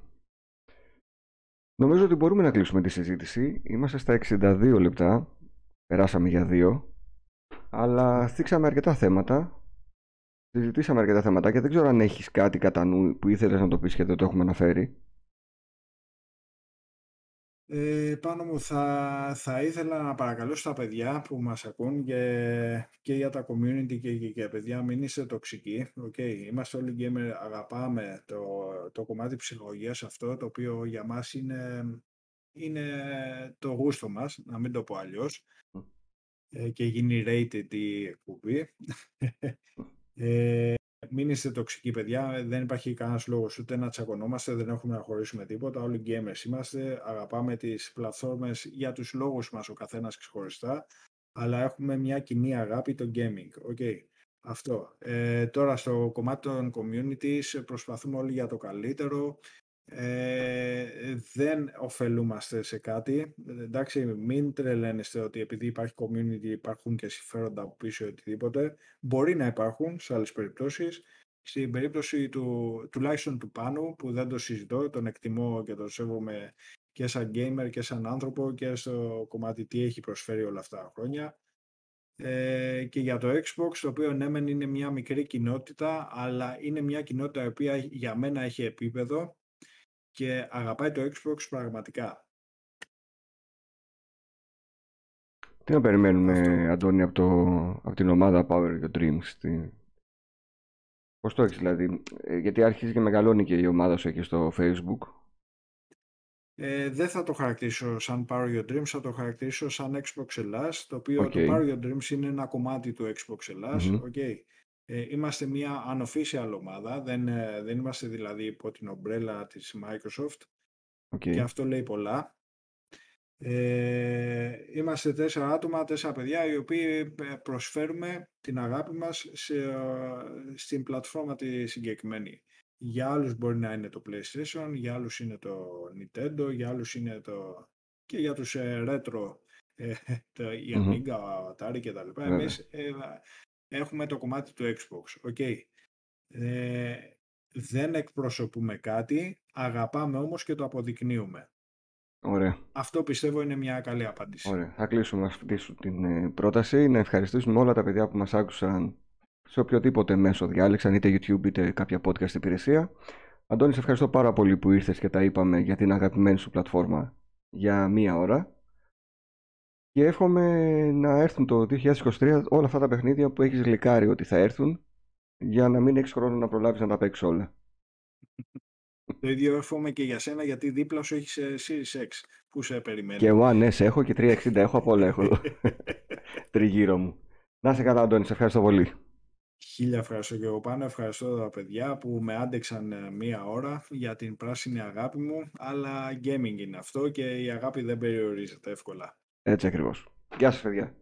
Speaker 1: Νομίζω ότι μπορούμε να κλείσουμε τη συζήτηση. Είμαστε στα 62 λεπτά. Περάσαμε για δύο. Αλλά θίξαμε αρκετά θέματα. Συζητήσαμε αρκετά θέματα και δεν ξέρω αν έχεις κάτι κατά νου που ήθελες να το πεις και δεν το έχουμε αναφέρει.
Speaker 2: Ε, πάνω μου θα, θα ήθελα να παρακαλώσω τα παιδιά που μας ακούν και, και για τα community και, και, και παιδιά μην είστε τοξικοί. Okay. Είμαστε όλοι gamer, αγαπάμε το, το κομμάτι ψυχολογίας αυτό το οποίο για μας είναι, είναι το γούστο μας, να μην το πω αλλιώς. Ε, και γίνει rated η εκπομπή. Ε, μην είστε τοξικοί παιδιά, δεν υπάρχει κανένας λόγος ούτε να τσακωνόμαστε, δεν έχουμε να χωρίσουμε τίποτα, όλοι gamers είμαστε, αγαπάμε τις πλατφόρμες για τους λόγους μας ο καθένας ξεχωριστά, αλλά έχουμε μια κοινή αγάπη το gaming. Okay. Αυτό. Ε, τώρα στο κομμάτι των communities προσπαθούμε όλοι για το καλύτερο. Ε, δεν ωφελούμαστε σε κάτι. Εντάξει, μην τρελαίνεστε ότι επειδή υπάρχει community υπάρχουν και συμφέροντα από πίσω ή οτιδήποτε. Μπορεί να υπάρχουν σε άλλες περιπτώσεις. Στην περίπτωση του, τουλάχιστον του Πάνου, που δεν το συζητώ, τον εκτιμώ και τον σέβομαι και σαν gamer και σαν άνθρωπο και στο κομμάτι τι έχει προσφέρει όλα αυτά τα χρόνια. Ε, και για το Xbox, το οποίο ναι είναι μια μικρή κοινότητα, αλλά είναι μια κοινότητα η οποία για μένα έχει επίπεδο και αγαπάει το Xbox πραγματικά.
Speaker 1: Τι να περιμένουμε, Αυτό. Από, το, από την ομάδα Power και Dreams. Τι... Πώς το έχεις δηλαδή, ε, γιατί αρχίζει και μεγαλώνει και η ομάδα σου εκεί στο Facebook;
Speaker 2: ε, Δεν θα το χαρακτηρίσω σαν Power Your Dreams, θα το χαρακτηρίσω σαν Xbox Ελλάς, το οποίο το Power Your Dreams είναι ένα κομμάτι του Xbox Ελλάς. Mm-hmm. Ε, είμαστε μια unofficial ομάδα, δεν, ε, δεν είμαστε δηλαδή υπό την ομπρέλα της Microsoft okay. και αυτό λέει πολλά. Ε, είμαστε τέσσερα άτομα, τέσσερα παιδιά οι οποίοι ε, προσφέρουμε την αγάπη μας σε, στην πλατφόρμα τη συγκεκριμένη. Για άλλους μπορεί να είναι το PlayStation, για άλλους είναι το Nintendo, για άλλους είναι το... και για τους ε, retro, ε, το, η Amiga, mm-hmm. Atari και τα λοιπά. Εμείς ε, έχουμε το κομμάτι του Xbox. Okay. Ε, δεν εκπροσωπούμε κάτι, αγαπάμε όμως και το αποδεικνύουμε.
Speaker 1: Ωραία.
Speaker 2: Αυτό πιστεύω είναι μια καλή απάντηση.
Speaker 1: Ωραία. Θα κλείσουμε αυτή την ε, πρόταση. Να ευχαριστήσουμε όλα τα παιδιά που μας άκουσαν σε οποιοδήποτε μέσο διάλεξαν, είτε YouTube είτε κάποια podcast υπηρεσία. Αντώνη, σε ευχαριστώ πάρα πολύ που ήρθες και τα είπαμε για την αγαπημένη σου πλατφόρμα για μία ώρα. Και εύχομαι να έρθουν το 2023 όλα αυτά τα παιχνίδια που έχεις γλυκάρει ότι θα έρθουν για να μην έχεις χρόνο να προλάβεις να τα παίξεις όλα.
Speaker 2: Το ίδιο εύχομαι και για σένα γιατί δίπλα σου έχεις ε, Series X που σε περιμένει.
Speaker 1: Και One S έχω και 360 έχω από όλα έχω τριγύρω μου. Να σε καλά Αντώνη, σε ευχαριστώ πολύ.
Speaker 2: Χίλια ευχαριστώ και εγώ πάνω. Ευχαριστώ τα παιδιά που με άντεξαν ε, μία ώρα για την πράσινη αγάπη μου. Αλλά gaming είναι αυτό και η αγάπη δεν περιορίζεται εύκολα.
Speaker 1: Έτσι ακριβώς. Γεια σας παιδιά.